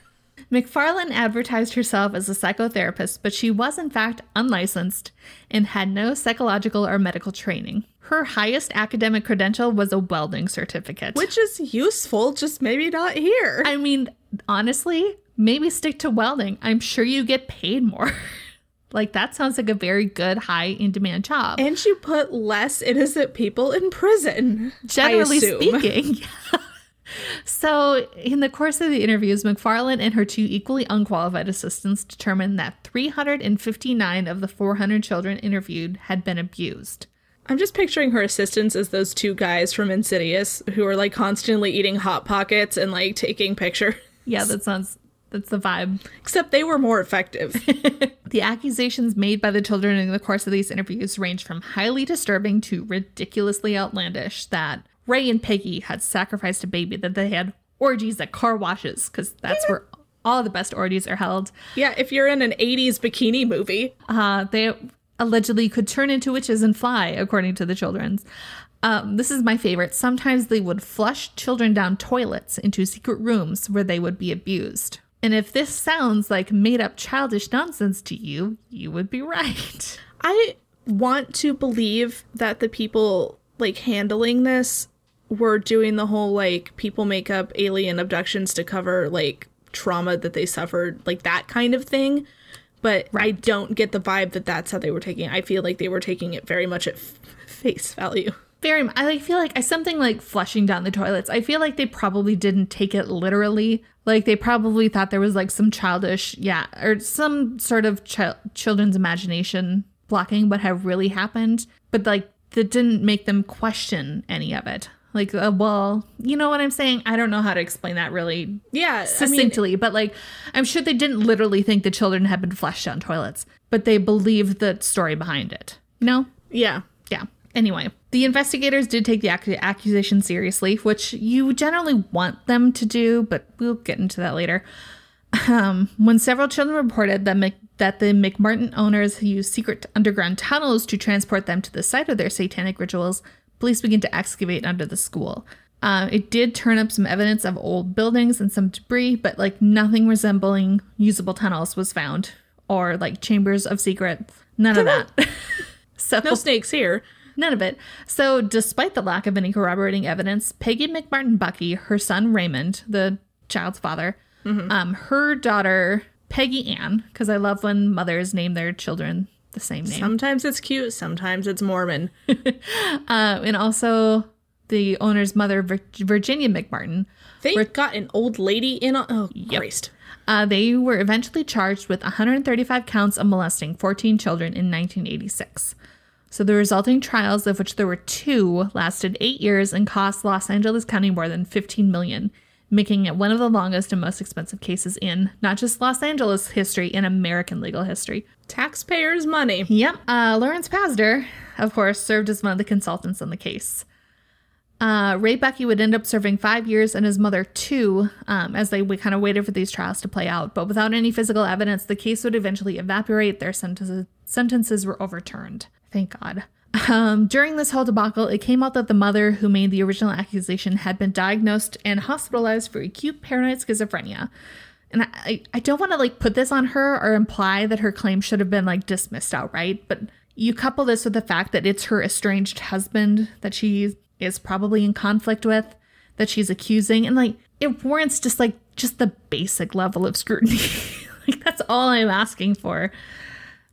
McFarlane advertised herself as a psychotherapist, but she was in fact unlicensed and had no psychological or medical training. Her highest academic credential was a welding certificate. Which is useful, just maybe not here. I mean, honestly, maybe stick to welding. I'm sure you get paid more. like that sounds like a very good high in demand job. and you put less innocent people in prison. Generally speaking. So, in the course of the interviews, McFarland and her two equally unqualified assistants determined that 359 of the 400 children interviewed had been abused. I'm just picturing her assistants as those two guys from Insidious who are like constantly eating hot pockets and like taking pictures. Yeah, that sounds that's the vibe. Except they were more effective. The accusations made by the children in the course of these interviews range from highly disturbing to ridiculously outlandish that Ray and Peggy had sacrificed a baby, that they had orgies at car washes, because that's where all the best orgies are held. yeah, if you're in an 80s bikini movie. Uh, they allegedly could turn into witches and fly, according to the children's. Um, this is my favorite. Sometimes they would flush children down toilets into secret rooms where they would be abused. And if this sounds like made up childish nonsense to you, you would be right. I want to believe that the people like handling this were doing the whole like people make up alien abductions to cover like trauma that they suffered, like that kind of thing. But I don't get the vibe that that's how they were taking it. I feel like they were taking it very much at f- face value. Very, m- I like feel like something like flushing down the toilets. I feel like they probably didn't take it literally. Like they probably thought there was like some childish, yeah, or some sort of chil- children's imagination blocking what had really happened, but like that didn't make them question any of it. Like, uh, well, you know what I'm saying? I don't know how to explain that really Yeah, I mean, succinctly, but like, I'm sure they didn't literally think the children had been flushed down toilets, but they believed the story behind it. Know? yeah. Yeah. Anyway, the investigators did take the ac- accusation seriously, which you generally want them to do, but we'll get into that later. Um, when several children reported that, Mc- that the McMartin owners used secret underground tunnels to transport them to the site of their satanic rituals, police began to excavate under the school. Uh, it did turn up some evidence of old buildings and some debris, but like nothing resembling usable tunnels was found, or like chambers of secrets. None of that. so No snakes here. None of it. So, despite the lack of any corroborating evidence, Peggy McMartin Buckey, her son Raymond, the child's father, um, her daughter Peggy Ann, because I love when mothers name their children the same name, Sometimes it's cute, sometimes it's Mormon. uh, and also the owner's mother, Vir- Virginia McMartin. They got an old lady in on. Oh, Christ. Uh, they were eventually charged with 135 counts of molesting 14 children in 1986. So the resulting trials, of which there were two, lasted eight years and cost Los Angeles County more than 15 million, making it one of the longest and most expensive cases in not just Los Angeles history, in American legal history. Taxpayers' money. Yep. Uh, Lawrence Pazder, of course, served as one of the consultants on the case. Uh, Ray Buckey would end up serving five years and his mother two um, as they we kind of waited for these trials to play out. But without any physical evidence, the case would eventually evaporate. Their sentences, sentences were overturned. Thank God. Um, during this whole debacle, it came out that the mother who made the original accusation had been diagnosed and hospitalized for acute paranoid schizophrenia. And I, I don't want to like put this on her or imply that her claim should have been like dismissed outright, but you couple this with the fact that it's her estranged husband that she is probably in conflict with, that she's accusing, and like it warrants just like just the basic level of scrutiny. like that's all I'm asking for.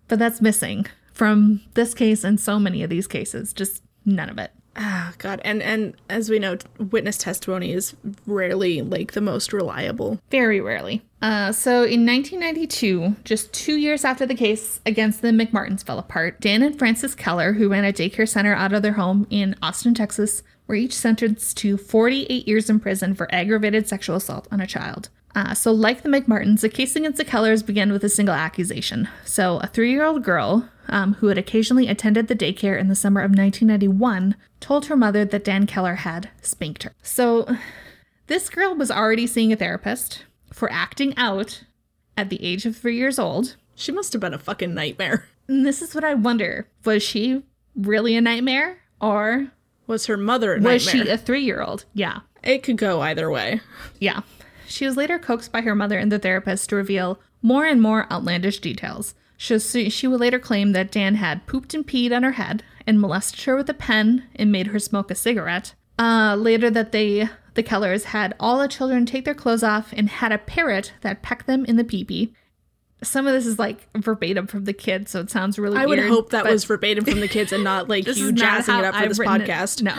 But that's missing from this case and so many of these cases. Just none of it. Ah, God. And and as we know, witness testimony is rarely like the most reliable. Very rarely. Uh, so in 1992, just two years after the case against the McMartins fell apart, Dan and Frances Keller, who ran a daycare center out of their home in Austin, Texas, were each sentenced to 48 years in prison for aggravated sexual assault on a child. Uh, so, like the McMartins, the case against the Kellers began with a single accusation. So, a three year old girl um, who had occasionally attended the daycare in the summer of 1991 told her mother that Dan Keller had spanked her. So, this girl was already seeing a therapist for acting out at the age of three years old. She must have been a fucking nightmare. And this is what I wonder was she really a nightmare or Was her mother a was she a three year old? Yeah. it could go either way. Yeah. She was later coaxed by her mother and the therapist to reveal more and more outlandish details. She, she would later claim that Dan had pooped and peed on her head and molested her with a pen and made her smoke a cigarette. Uh, later, that they, the Kellers, had all the children take their clothes off and had a parrot that pecked them in the pee Some of this is like verbatim from the kids, so it sounds really I would hope that was verbatim from the kids and not like you jazzing it up for I've this podcast. No.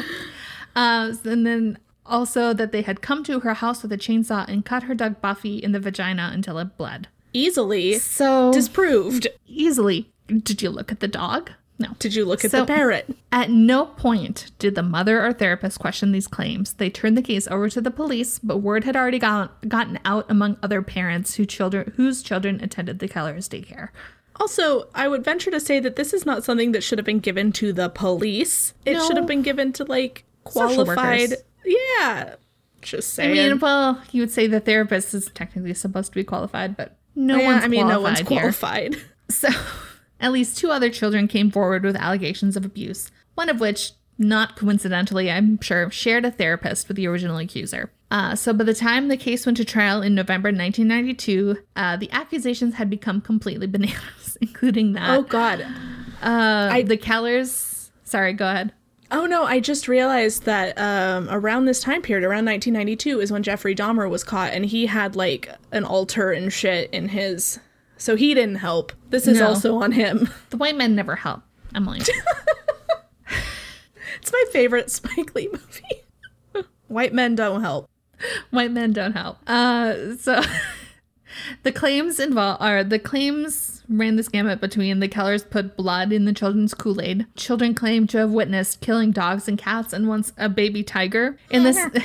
Uh, and then Also, that they had come to her house with a chainsaw and cut her dog Buffy in the vagina until it bled. Easily So, disproved. easily. Did you look at the dog? No. Did you look at So- the parrot? At no point did the mother or therapist question these claims. They turned the case over to the police, but word had already got, gotten out among other parents who children whose children attended the Keller's daycare. Also, I would venture to say that this is not something that should have been given to the police. It No. should have been given to like qualified. Yeah. Just saying. I mean, well, you would say the therapist is technically supposed to be qualified, but no Yeah, one's I mean, no qualified one's here. qualified. So, at least two other children came forward with allegations of abuse, one of which, not coincidentally, I'm sure, shared a therapist with the original accuser. Uh, so, by the time the case went to trial in November 1992, uh, the accusations had become completely bananas, including that Oh God. uh, the Kellers. Sorry, go ahead. Oh no, I just realized that um, around this time period, around 1992, is when Jeffrey Dahmer was caught, and he had like an altar and shit in his. So he didn't help. This is No. also on him. The white men never help, Emily. It's my favorite Spike Lee movie. White men don't help. White men don't help. Uh, so the claims involve are the claims ran this gamut between the Kellers put blood in the children's Kool Aid. Children claimed to have witnessed killing dogs and cats and once a baby tiger. And this.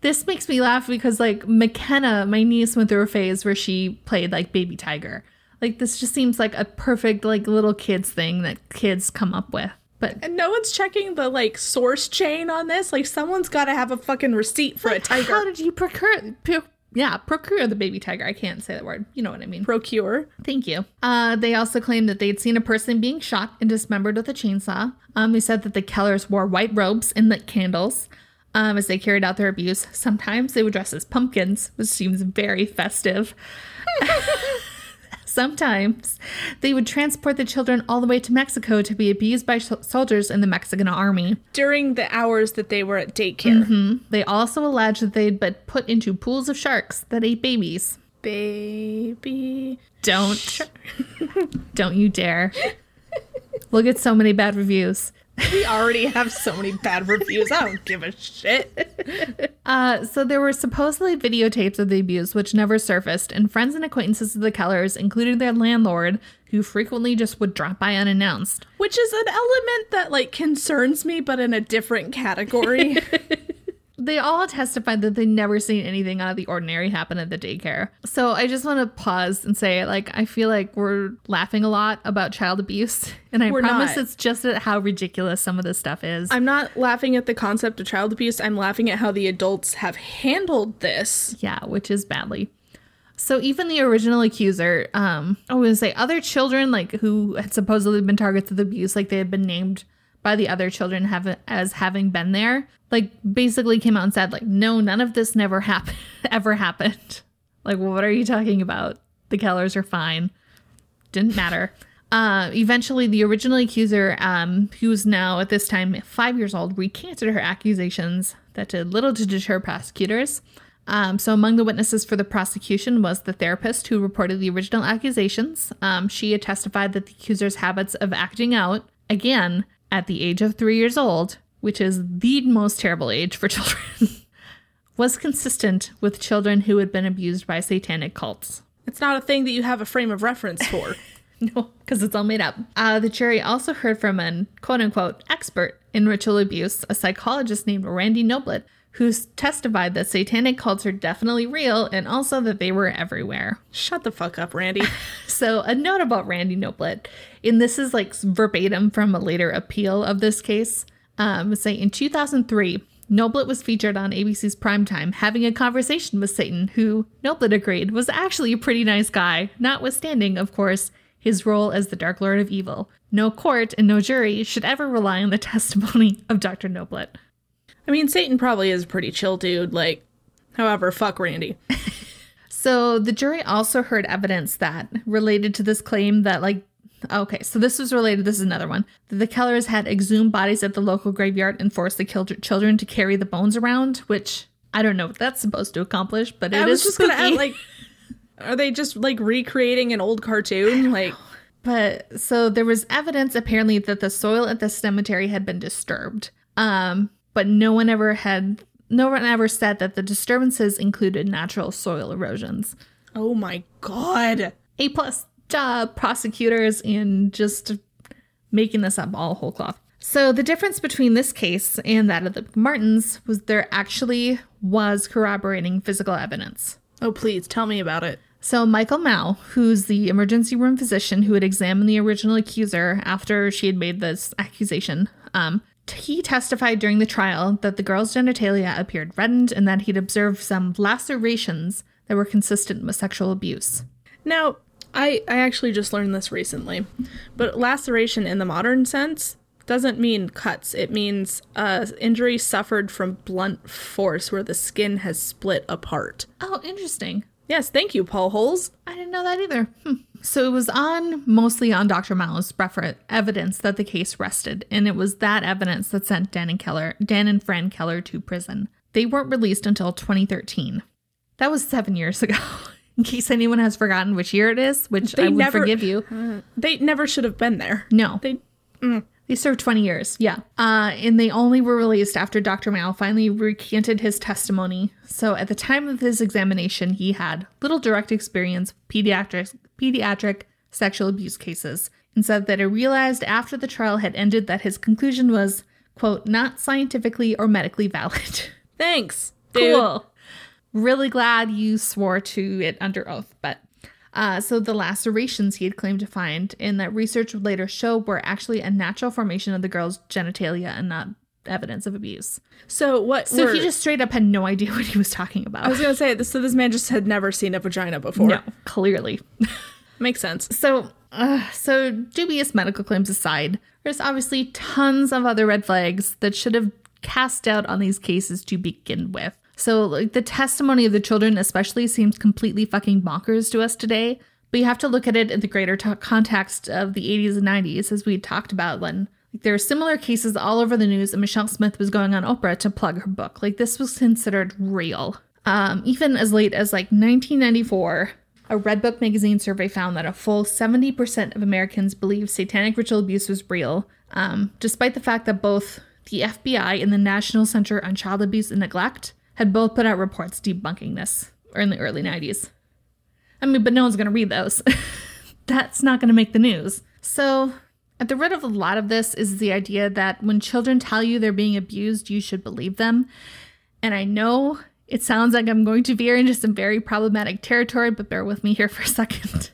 This makes me laugh because, like, McKenna, my niece, went through a phase where she played, like, Baby Tiger. Like, this just seems like a perfect, like, little kids thing that kids come up with. But And no one's checking the like source chain on this. Like someone's got to have a fucking receipt for a tiger. how did you procure, pro- yeah, procure the baby tiger? I can't say that word. You know what I mean. Procure. Thank you. Uh, they also claimed that they'd seen a person being shot and dismembered with a chainsaw. Um, they said that the Kellers wore white robes and lit candles um, as they carried out their abuse. Sometimes they would dress as pumpkins, which seems very festive. Sometimes they would transport the children all the way to Mexico to be abused by sh- soldiers in the Mexican army. During the hours that they were at daycare. Mm-hmm. They also alleged that they'd been put into pools of sharks that ate babies. Baby. Don't. don't you dare. We'll get so many bad reviews. We already have so many bad reviews. I don't give a shit. Uh, so there were supposedly videotapes of the abuse which never surfaced, and friends and acquaintances of the Kellers, including their landlord, who frequently just would drop by unannounced. Which is an element that like concerns me, but in a different category. They all testified that they never seen anything out of the ordinary happen at the daycare. So I just want to pause and say, like, I feel like we're laughing a lot about child abuse, and I We're promise not. it's just at how ridiculous some of this stuff is. I'm not laughing at the concept of child abuse. I'm laughing at how the adults have handled this. Yeah, which is badly. So even the original accuser, um, I was gonna say other children like who had supposedly been targets of abuse, like they had been named by the other children have as having been there, like basically came out and said like, no, none of this never happened, ever happened. Like, what are you talking about? The Kellers are fine. Didn't matter. Uh, eventually, the original accuser, um, who's now at this time five years old, recanted her accusations that did little to deter prosecutors. Um, so, among the witnesses for the prosecution was the therapist who reported the original accusations. Um, she had testified that the accuser's habits of acting out, again, at the age of three years old, which is the most terrible age for children, was consistent with children who had been abused by satanic cults. It's not a thing that you have a frame of reference for. No, because it's all made up. Uh, the jury also heard from an quote unquote expert in ritual abuse, a psychologist named Randy Noblitt, who testified that satanic cults are definitely real and also that they were everywhere. Shut the fuck up, Randy. So, a note about Randy Noblitt, and this is like verbatim from a later appeal of this case. Um, say in 2003, Noblitt was featured on ABC's Primetime having a conversation with Satan, who Noblitt agreed was actually a pretty nice guy, notwithstanding, of course, his role as the Dark Lord of Evil. No court and no jury should ever rely on the testimony of Dr. Noblitt. I mean, Satan probably is a pretty chill dude. Like, however, fuck Randy. So the jury also heard evidence that related to this claim that like okay, so this was related this is another one. That the Kellers had exhumed bodies at the local graveyard and forced the killed children to carry the bones around, which I don't know what that's supposed to accomplish, but it I is just gonna spooky. add, like, are they just like recreating an old cartoon? Like, But so there was evidence apparently that the soil at the cemetery had been disturbed. Um, but no one ever had no one ever said that the disturbances included natural soil erosions. Oh my god. A plus job, prosecutors, in just making this up all whole cloth. So the difference between this case and that of the Martins was there actually was corroborating physical evidence. Oh, please tell me about it. So Michael Mouw, who's the emergency room physician who had examined the original accuser after she had made this accusation, um, he testified during the trial that the girl's genitalia appeared reddened and that he'd observed some lacerations that were consistent with sexual abuse. Now, I, I actually just learned this recently, but laceration in the modern sense doesn't mean cuts. It means uh, injury suffered from blunt force where the skin has split apart. Oh, interesting. Yes, thank you, Paul Holes. I didn't know that either. Hmm. So it was on mostly on Dr. Refer- evidence that the case rested, and it was that evidence that sent Dan and Keller, Dan and Fran Keller to prison. They weren't released until 2013. That was seven years ago. In case anyone has forgotten which year it is, which They I would never- forgive you. They never should have been there. No, They They served 20 years, yeah. Uh, and they only were released after Dr. Mouw finally recanted his testimony. So at the time of his examination, he had little direct experience with pediatric, pediatric sexual abuse cases and said that he realized after the trial had ended that his conclusion was, quote, not scientifically or medically valid. thanks. Dude. Cool. Really glad you swore to it under oath, but uh, so the lacerations he had claimed to find in that research would later show were actually a natural formation of the girl's genitalia and not evidence of abuse. So what? So were- he just straight up had no idea what he was talking about. I was gonna say this. So this man just had never seen a vagina before. no, clearly. makes sense. So, uh, so dubious medical claims aside, there's obviously tons of other red flags that should have cast doubt on these cases to begin with. So, like the testimony of the children, especially, seems completely fucking bonkers to us today. But you have to look at it in the greater t- context of the 80s and 90s, as we talked about when like, there are similar cases all over the news, and Michelle Smith was going on Oprah to plug her book. Like this was considered real. Um, even as late as like 1994, a Redbook magazine survey found that a full 70% of Americans believe satanic ritual abuse was real, um, despite the fact that both the FBI and the National Center on Child Abuse and Neglect had both put out reports debunking this in the early 90s. I mean, but no one's going to read those. That's not going to make the news. So, at the root of a lot of this is the idea that when children tell you they're being abused, you should believe them. And I know it sounds like I'm going to veer into some very problematic territory, but bear with me here for a second.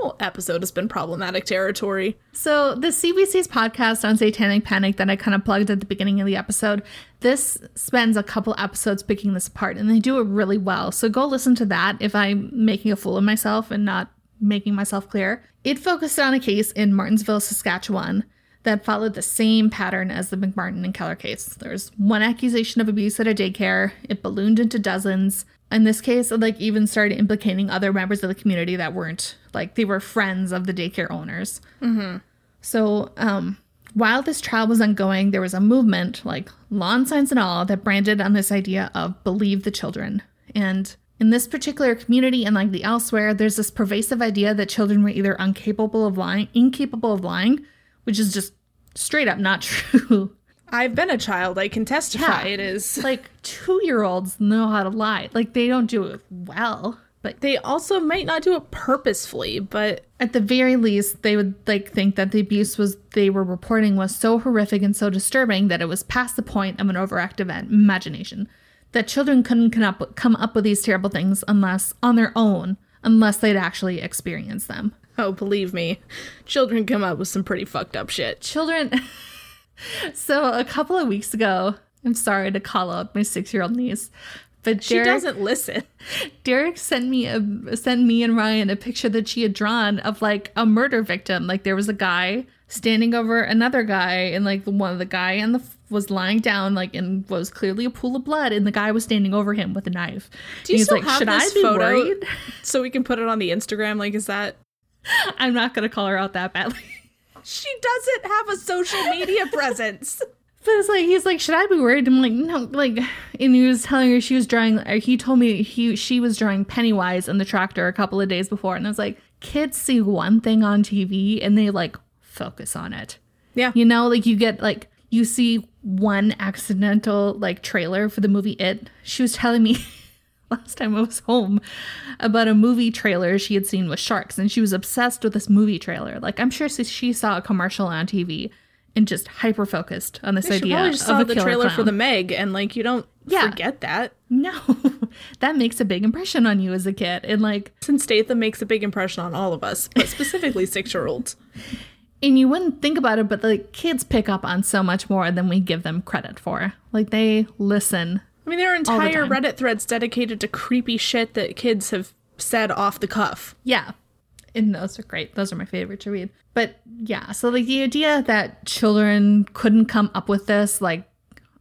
Whole episode has been problematic territory. So, the CBC's podcast on satanic panic that I kind of plugged at the beginning of the episode, this spends a couple episodes picking this apart and they do it really well. So, go listen to that if I'm making a fool of myself and not making myself clear. It focused on a case in Martensville, Saskatchewan that followed the same pattern as the McMartin and Keller case. There was one accusation of abuse at a daycare, it ballooned into dozens. In this case, it like even started implicating other members of the community that weren't like they were friends of the daycare owners. So, um, while this trial was ongoing, there was a movement, like lawn signs and all, that branded on this idea of believe the children. And in this particular community and like the elsewhere, there's this pervasive idea that children were either incapable of lying, incapable of lying, which is just straight up not true. I've been a child. I can testify. Yeah. It is. like two year olds know how to lie. Like they don't do it well, but They also might not do it purposefully, but at the very least they would like think that the abuse was they were reporting was so horrific and so disturbing that it was past the point of an overactive imagination that children couldn't come up, come up with these terrible things unless on their own unless they'd actually experienced them oh, believe me, children come up with some pretty fucked up shit. children so a couple of weeks ago i'm sorry to call out my six-year-old niece but She Derek- doesn't listen. Derek sent me a sent me and Ryan a picture that she had drawn of like a murder victim. Like there was a guy standing over another guy, and like the one of the guy and the was lying down, like and was clearly a pool of blood, and the guy was standing over him with a knife. Do you He's still like, have "Should this I be photo worried?" so we can put it on the Instagram? Like, is that I'm not gonna call her out that badly. she doesn't have a social media presence? But it's like he's like, should I be worried? I'm like, no, like, and he was telling her she was drawing. Or he told me he she was drawing Pennywise in the tractor a couple of days before, and I was like, kids see one thing on TV and they like focus on it. Yeah. You know, like you get like you see one accidental like trailer for the movie It. She was telling me last time I was home about a movie trailer she had seen with sharks, and she was obsessed with this movie trailer. Like I'm sure she saw a commercial on TV and just hyper focused on this She idea probably just of saw the trailer for the Meg, and like you don't Yeah. forget that. No, that makes a big impression on you as a kid, and like, Since Statham makes a big impression on all of us, but specifically six year olds. and you wouldn't think about it, but the kids pick up on so much more than we give them credit for. Like they listen. I mean, there are entire time. Reddit threads dedicated to creepy shit that kids have said off the cuff. Yeah. And those are great. Those are my favorite to read. But yeah, so like the idea that children couldn't come up with this, like,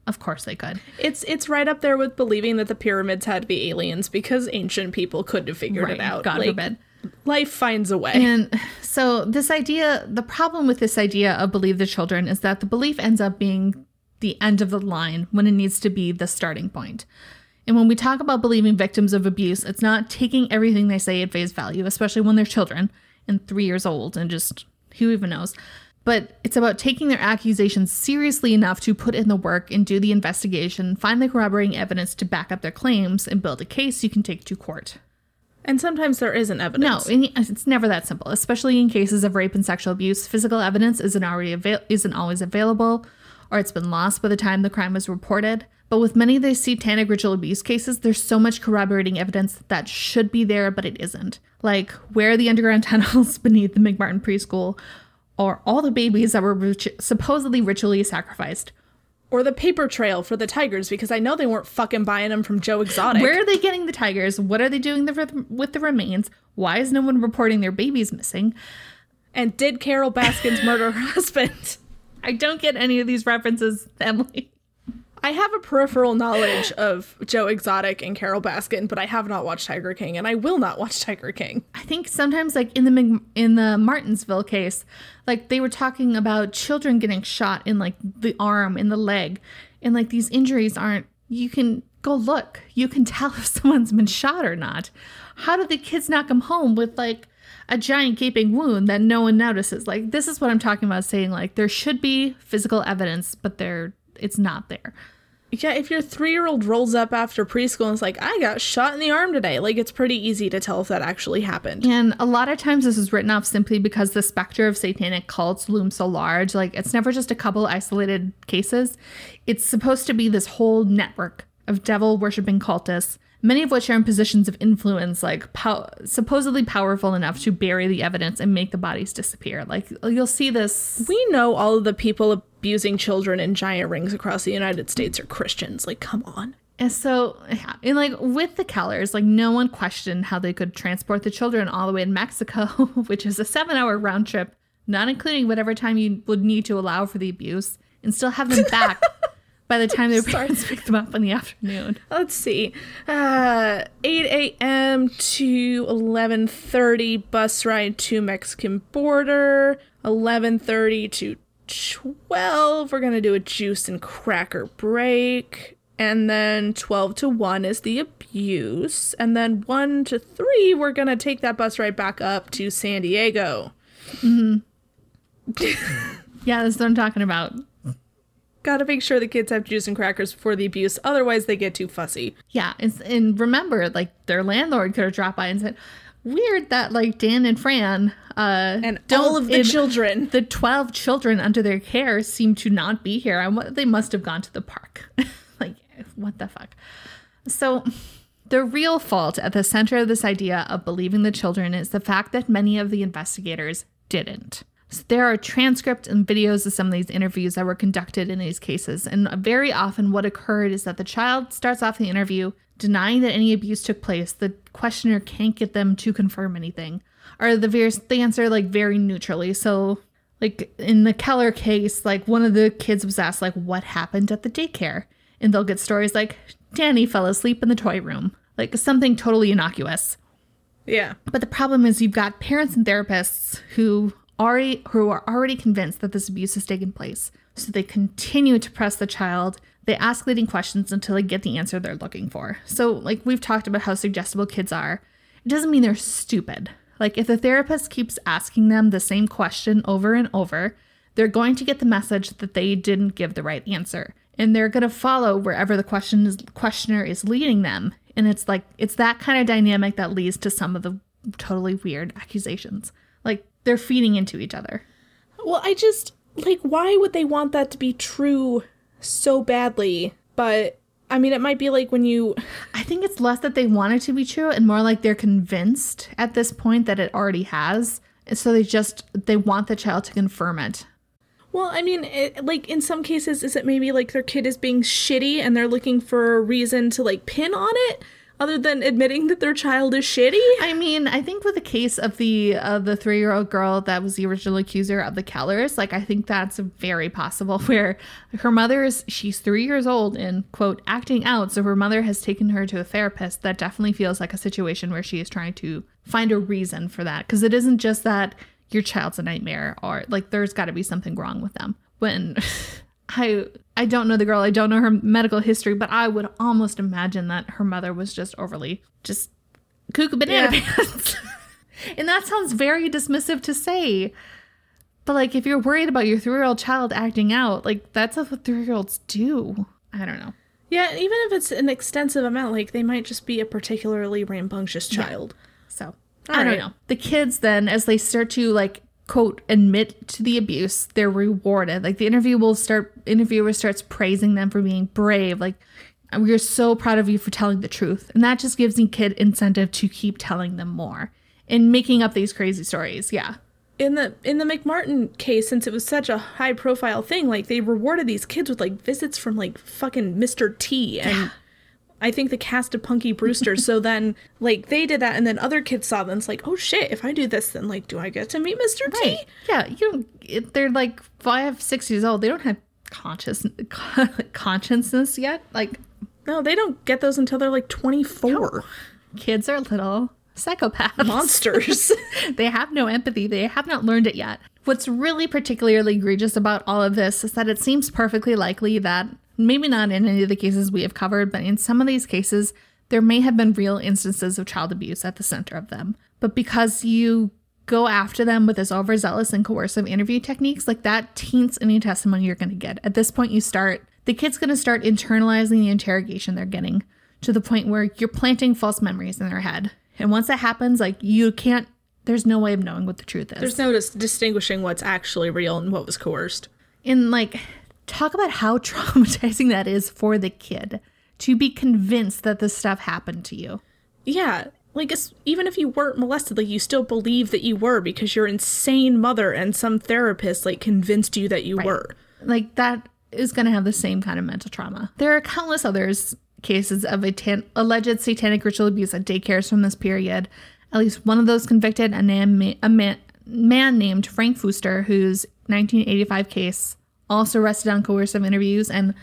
of course they could. It's it's right up there with believing that the pyramids had to be aliens because ancient people couldn't have figured Right, it out. God Like, forbid. Life finds a way. And so this idea, the problem with this idea of believe the children is that the belief ends up being the end of the line when it needs to be the starting point. And when we talk about believing victims of abuse, it's not taking everything they say at face value, especially when they're children and three years old and just who even knows. But it's about taking their accusations seriously enough to put in the work and do the investigation, find the corroborating evidence to back up their claims, and build a case you can take to court. And sometimes there isn't evidence. No, it's never that simple. Especially in cases of rape and sexual abuse, physical evidence isn't already avail- isn't always available, or it's been lost by the time the crime was reported. But with many of these satanic ritual abuse cases, there's so much corroborating evidence that should be there, but it isn't. Like where are the underground tunnels beneath the McMartin preschool, or all the babies that were rit- supposedly ritually sacrificed. Or the paper trail for the tigers because I know they weren't fucking buying them from Joe Exotic. Where are they getting the tigers? What are they doing the, with the remains? Why is no one reporting their babies missing? and did Carole Baskin's murder her husband? I don't get any of these references, Emily. I have a peripheral knowledge of Joe Exotic and Carole Baskin, but I have not watched Tiger King, and I will not watch Tiger King. I think sometimes, like in the in the Martensville case, like they were talking about children getting shot in like the arm, in the leg, and like these injuries aren't. You can go look. You can tell if someone's been shot or not. How do the kids not come home with like a giant gaping wound that no one notices? Like this is what I'm talking about. Saying like there should be physical evidence, but there it's not there. Yeah, if your three year old rolls up after preschool and is like, I got shot in the arm today, like it's pretty easy to tell if that actually happened. And a lot of times this is written off simply because the specter of satanic cults looms so large. Like it's never just a couple isolated cases. It's supposed to be this whole network of devil worshipping cultists, many of which are in positions of influence, like supposedly powerful enough to bury the evidence and make the bodies disappear. Like you'll see this. We know all of the people abusing children in giant rings across the United States are Christians. Like, come on. And so, yeah, and like with the Kellers, like no one questioned how they could transport the children all the way to Mexico, which is a seven hour round trip, not including whatever time you would need to allow for the abuse, and still have them back by the time their parents pick them up in the afternoon. Let's see. Uh, 8 a.m. to 11:30 bus ride to Mexican border. 11:30 to 12 we're going to do a juice and cracker break. And then 12 to 1 is the abuse. And then 1 to 3 we're going to take that bus ride back up to San Diego. Hmm. Yeah, that's what I'm talking about. Got to make sure the kids have juice and crackers before the abuse otherwise they get too fussy. Yeah, and remember, like their landlord could have dropped by and said, "Weird that like Dan and Fran uh, And all of the children the twelve children under their care seem to not be here. I they must have gone to the park. like, what the fuck?" So, the real fault at the center of this idea of believing the children is the fact that many of the investigators didn't. So there are transcripts and videos of some of these interviews that were conducted in these cases, and very often what occurred is that the child starts off the interview denying that any abuse took place. The questioner can't get them to confirm anything, or the various they answer like very neutrally. So, like in the Keller case, like one of the kids was asked like what happened at the daycare, and they'll get stories like Danny fell asleep in the toy room, like something totally innocuous. Yeah. But the problem is you've got parents and therapists who already who are already convinced that this abuse has taken place. So they continue to press the child. They ask leading questions until they get the answer they're looking for. So like we've talked about how suggestible kids are. It doesn't mean they're stupid. Like if the therapist keeps asking them the same question over and over, they're going to get the message that they didn't give the right answer. And they're going to follow wherever the question is, questioner is leading them. And it's like, it's that kind of dynamic that leads to some of the totally weird accusations. Like, they're feeding into each other. Well, I just like why would they want that to be true so badly? But I mean, it might be like when you I think it's less that they want it to be true and more like they're convinced at this point that it already has. So they just they want the child to confirm it. Well, I mean, it, like in some cases, is it maybe like their kid is being shitty and they're looking for a reason to like pin on it? Other than admitting that their child is shitty. I mean, I think with the case of the the three year old girl that was the original accuser of the Kellers, like I think that's very possible. Where her mother is, she's three years old and quote acting out, so her mother has taken her to a therapist. That definitely feels like a situation where she is trying to find a reason for that because it isn't just that your child's a nightmare or like there's got to be something wrong with them when. I I don't know the girl. I don't know her medical history, but I would almost imagine that her mother was just overly just cuckoo banana yeah. pants. and that sounds very dismissive to say. But like if you're worried about your 3-year-old child acting out, like that's what 3-year-olds do. I don't know. Yeah, even if it's an extensive amount, like they might just be a particularly rambunctious child. Yeah. So, All I don't know. The kids then as they start to like quote admit to the abuse they're rewarded like the interview will start interviewer starts praising them for being brave like we're so proud of you for telling the truth and that just gives the kid incentive to keep telling them more and making up these crazy stories yeah in the in the McMartin case, since it was such a high profile thing, like they rewarded these kids with like visits from like fucking Mr. T and yeah. I think the cast of Punky Brewster. so then, like, they did that, and then other kids saw them. It's like, oh shit! If I do this, then like, do I get to meet Mister right. T? Yeah, you. They're like five, six years old. They don't have conscious consciousness yet. Like, no, they don't get those until they're like twenty four. Kids are little psychopaths, monsters. they have no empathy. They have not learned it yet. What's really particularly egregious about all of this is that it seems perfectly likely that Maybe not in any of the cases we have covered, but in some of these cases, there may have been real instances of child abuse at the center of them. But because you go after them with this overzealous and coercive interview techniques, like that taints any testimony you're going to get. At this point, you start, the kid's going to start internalizing the interrogation they're getting to the point where you're planting false memories in their head. And once that happens, like you can't, there's no way of knowing what the truth is. There's no dis- distinguishing what's actually real and what was coerced. And like, talk about how traumatizing that is for the kid to be convinced that this stuff happened to you. Yeah, like even if you weren't molested, like you still believe that you were because your insane mother and some therapist like convinced you that you right. were. Like that is going to have the same kind of mental trauma. There are countless others cases of tan- alleged satanic ritual abuse at daycares from this period. At least one of those convicted a, man, a man, man named Frank Fuster, whose 1985 case also arrested on coercive interviews and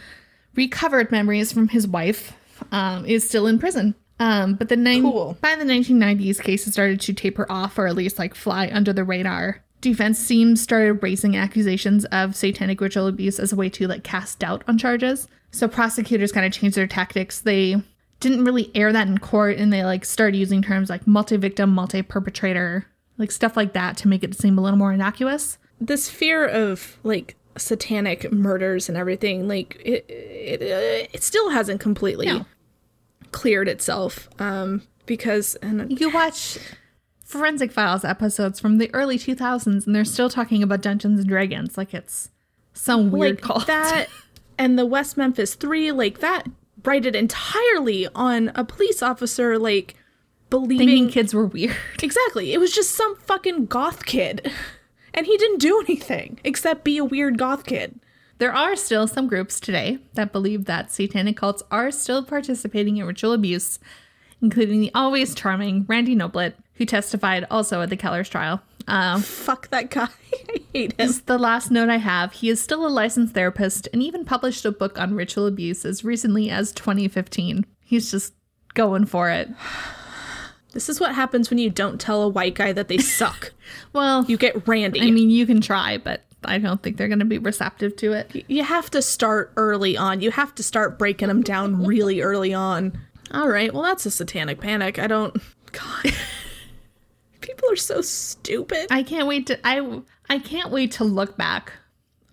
recovered memories from his wife, um, is still in prison. Um, but the ni- cool. by the 1990s, cases started to taper off, or at least like fly under the radar. Defense teams started raising accusations of satanic ritual abuse as a way to like cast doubt on charges. So prosecutors kind of changed their tactics. They didn't really air that in court, and they like started using terms like multi-victim, multi-perpetrator, like stuff like that to make it seem a little more innocuous. This fear of like satanic murders and everything like it it, it still hasn't completely no. cleared itself um because and you watch forensic files episodes from the early 2000s and they're still talking about dungeons and dragons like it's some weird like cult. that and the west memphis 3 like that righted entirely on a police officer like believing Thinking kids were weird. Exactly. It was just some fucking goth kid and he didn't do anything except be a weird goth kid. There are still some groups today that believe that satanic cults are still participating in ritual abuse, including the always charming Randy Noblitt, who testified also at the Keller's trial. Um, Fuck that guy. I hate him. Is the last note I have. He is still a licensed therapist and even published a book on ritual abuse as recently as 2015. He's just going for it. This is what happens when you don't tell a white guy that they suck. well, you get Randy. I mean, you can try, but I don't think they're going to be receptive to it. You have to start early on. You have to start breaking them down really early on. All right, well, that's a satanic panic. I don't. God. People are so stupid. I can't wait to I I can't wait to look back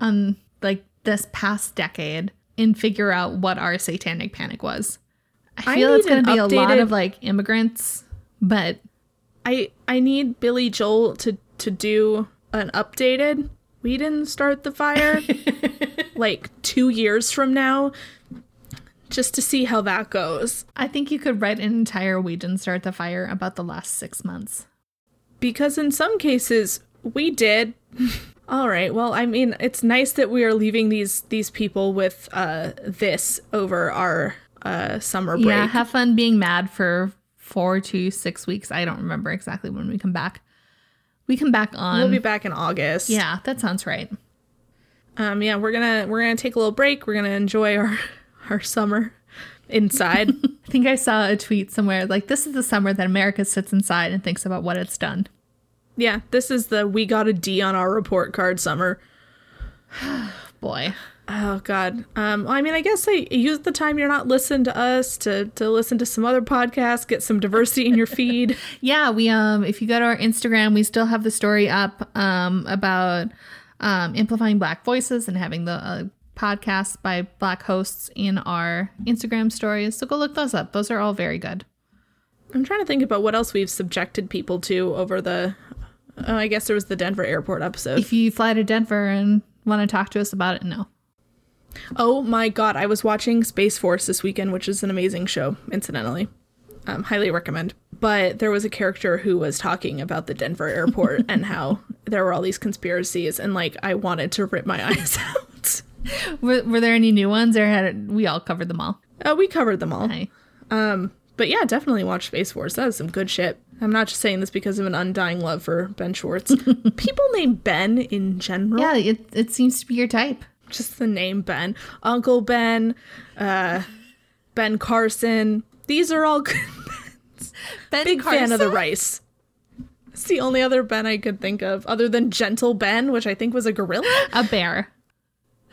on like this past decade and figure out what our satanic panic was. I I feel it's going to be a lot of like immigrants, but I I need Billy Joel to to do an updated. We didn't start the fire like two years from now, just to see how that goes. I think you could write an entire We Didn't Start the Fire about the last six months. Because in some cases we did. All right. Well, I mean, it's nice that we are leaving these these people with uh this over our uh summer break. Yeah, have fun being mad for four to six weeks. I don't remember exactly when we come back. We come back on. we'll be back in August. yeah, that sounds right. Um yeah, we're going to we're to take a little break. We're going to enjoy our our summer inside. I think I saw a tweet somewhere like, this is the summer that America sits inside and thinks about what it's done. yeah, this is the we got a D on our report card summer. Boy. Oh God. Um. I mean, I guess I use the time you're not listening to us to to listen to some other podcasts, get some diversity in your feed. Yeah, we um if you go to our Instagram, we still have the story up um about um amplifying black voices and having the uh, podcasts by black hosts in our Instagram stories. So go look those up. Those are all very good. I'm trying to think about what else we've subjected people to over the. Oh, I guess there was the Denver airport episode. If you fly to Denver and want to talk to us about it, no. Oh my God, I was watching Space Force this weekend, which is an amazing show, incidentally. Um, highly recommend. But there was a character who was talking about the Denver airport and how there were all these conspiracies, and like I wanted to rip my eyes out. Were, were there any new ones or had we all covered them all? Uh, we covered them all. Hi. Um, but yeah, definitely watch Space Force. That is some good shit. I'm not just saying this because of an undying love for Ben Schwartz. People named Ben in general. Yeah, it, it seems to be your type. Just the name Ben. Uncle Ben, uh, Ben Carson. These are all good. Ben Big fan of the rice. It's the only other Ben I could think of, other than Gentle Ben, which I think was a gorilla. A bear.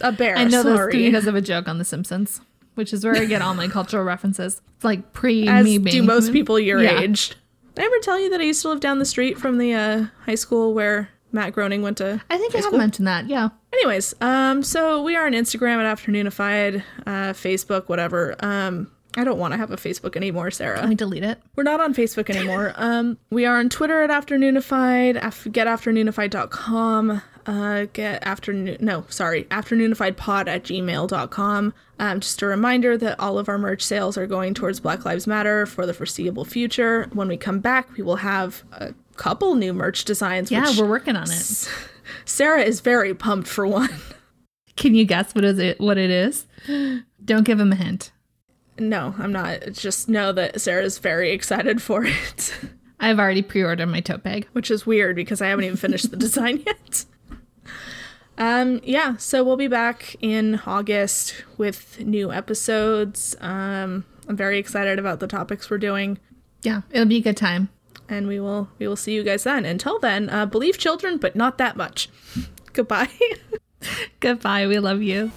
A bear. I know this because of a joke on The Simpsons, which is where I get all my cultural references. It's like pre As me do most people your Yeah. age. Did I ever tell you that I used to live down the street from the uh, high school where Matt Groening went to? I think I have mentioned that. Yeah. Anyways, um, so we are on Instagram at Afternoonified, uh, Facebook, whatever. Um, I don't want to have a Facebook anymore, Sarah. Let me delete it. We're not on Facebook anymore. Um, we are on Twitter at Afternoonified, af- getafternoonified.com, uh, get afternoon, no, sorry, afternoonifiedpod at gmail.com. Um, just a reminder that all of our merch sales are going towards Black Lives Matter for the foreseeable future. When we come back, we will have a couple new merch designs. Yeah, which we're working on it. Sarah is very pumped for one. Can you guess what is it? What it is? Don't give him a hint. No, I'm not. Just know that Sarah's very excited for it, I've already pre-ordered my tote bag. which is weird because I haven't even finished the design yet. Um, yeah, so we'll be back in August with new episodes. Um, I'm very excited about the topics we're doing, Yeah, it'll be a good time. And we will we will see you guys then. Until then, uh, believe children, but not that much. Goodbye. Goodbye. We love you.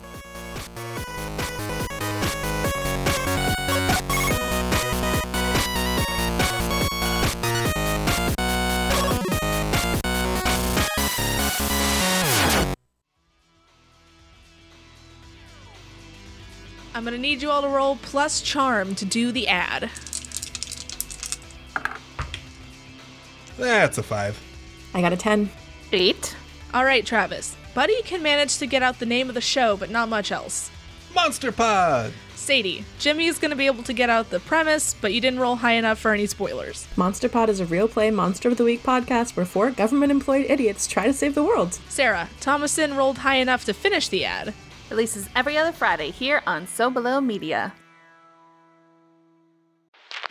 I'm gonna need you all to roll plus charm to do the ad. That's a five. I got a 10. Eight. All right, Travis. Buddy can manage to get out the name of the show, but not much else. Monster Pod! Sadie, Jimmy is going to be able to get out the premise, but you didn't roll high enough for any spoilers. Monster Pod is a real play Monster of the Week podcast where four government employed idiots try to save the world. Sarah, Thomason rolled high enough to finish the ad. Releases every other Friday here on So Below Media.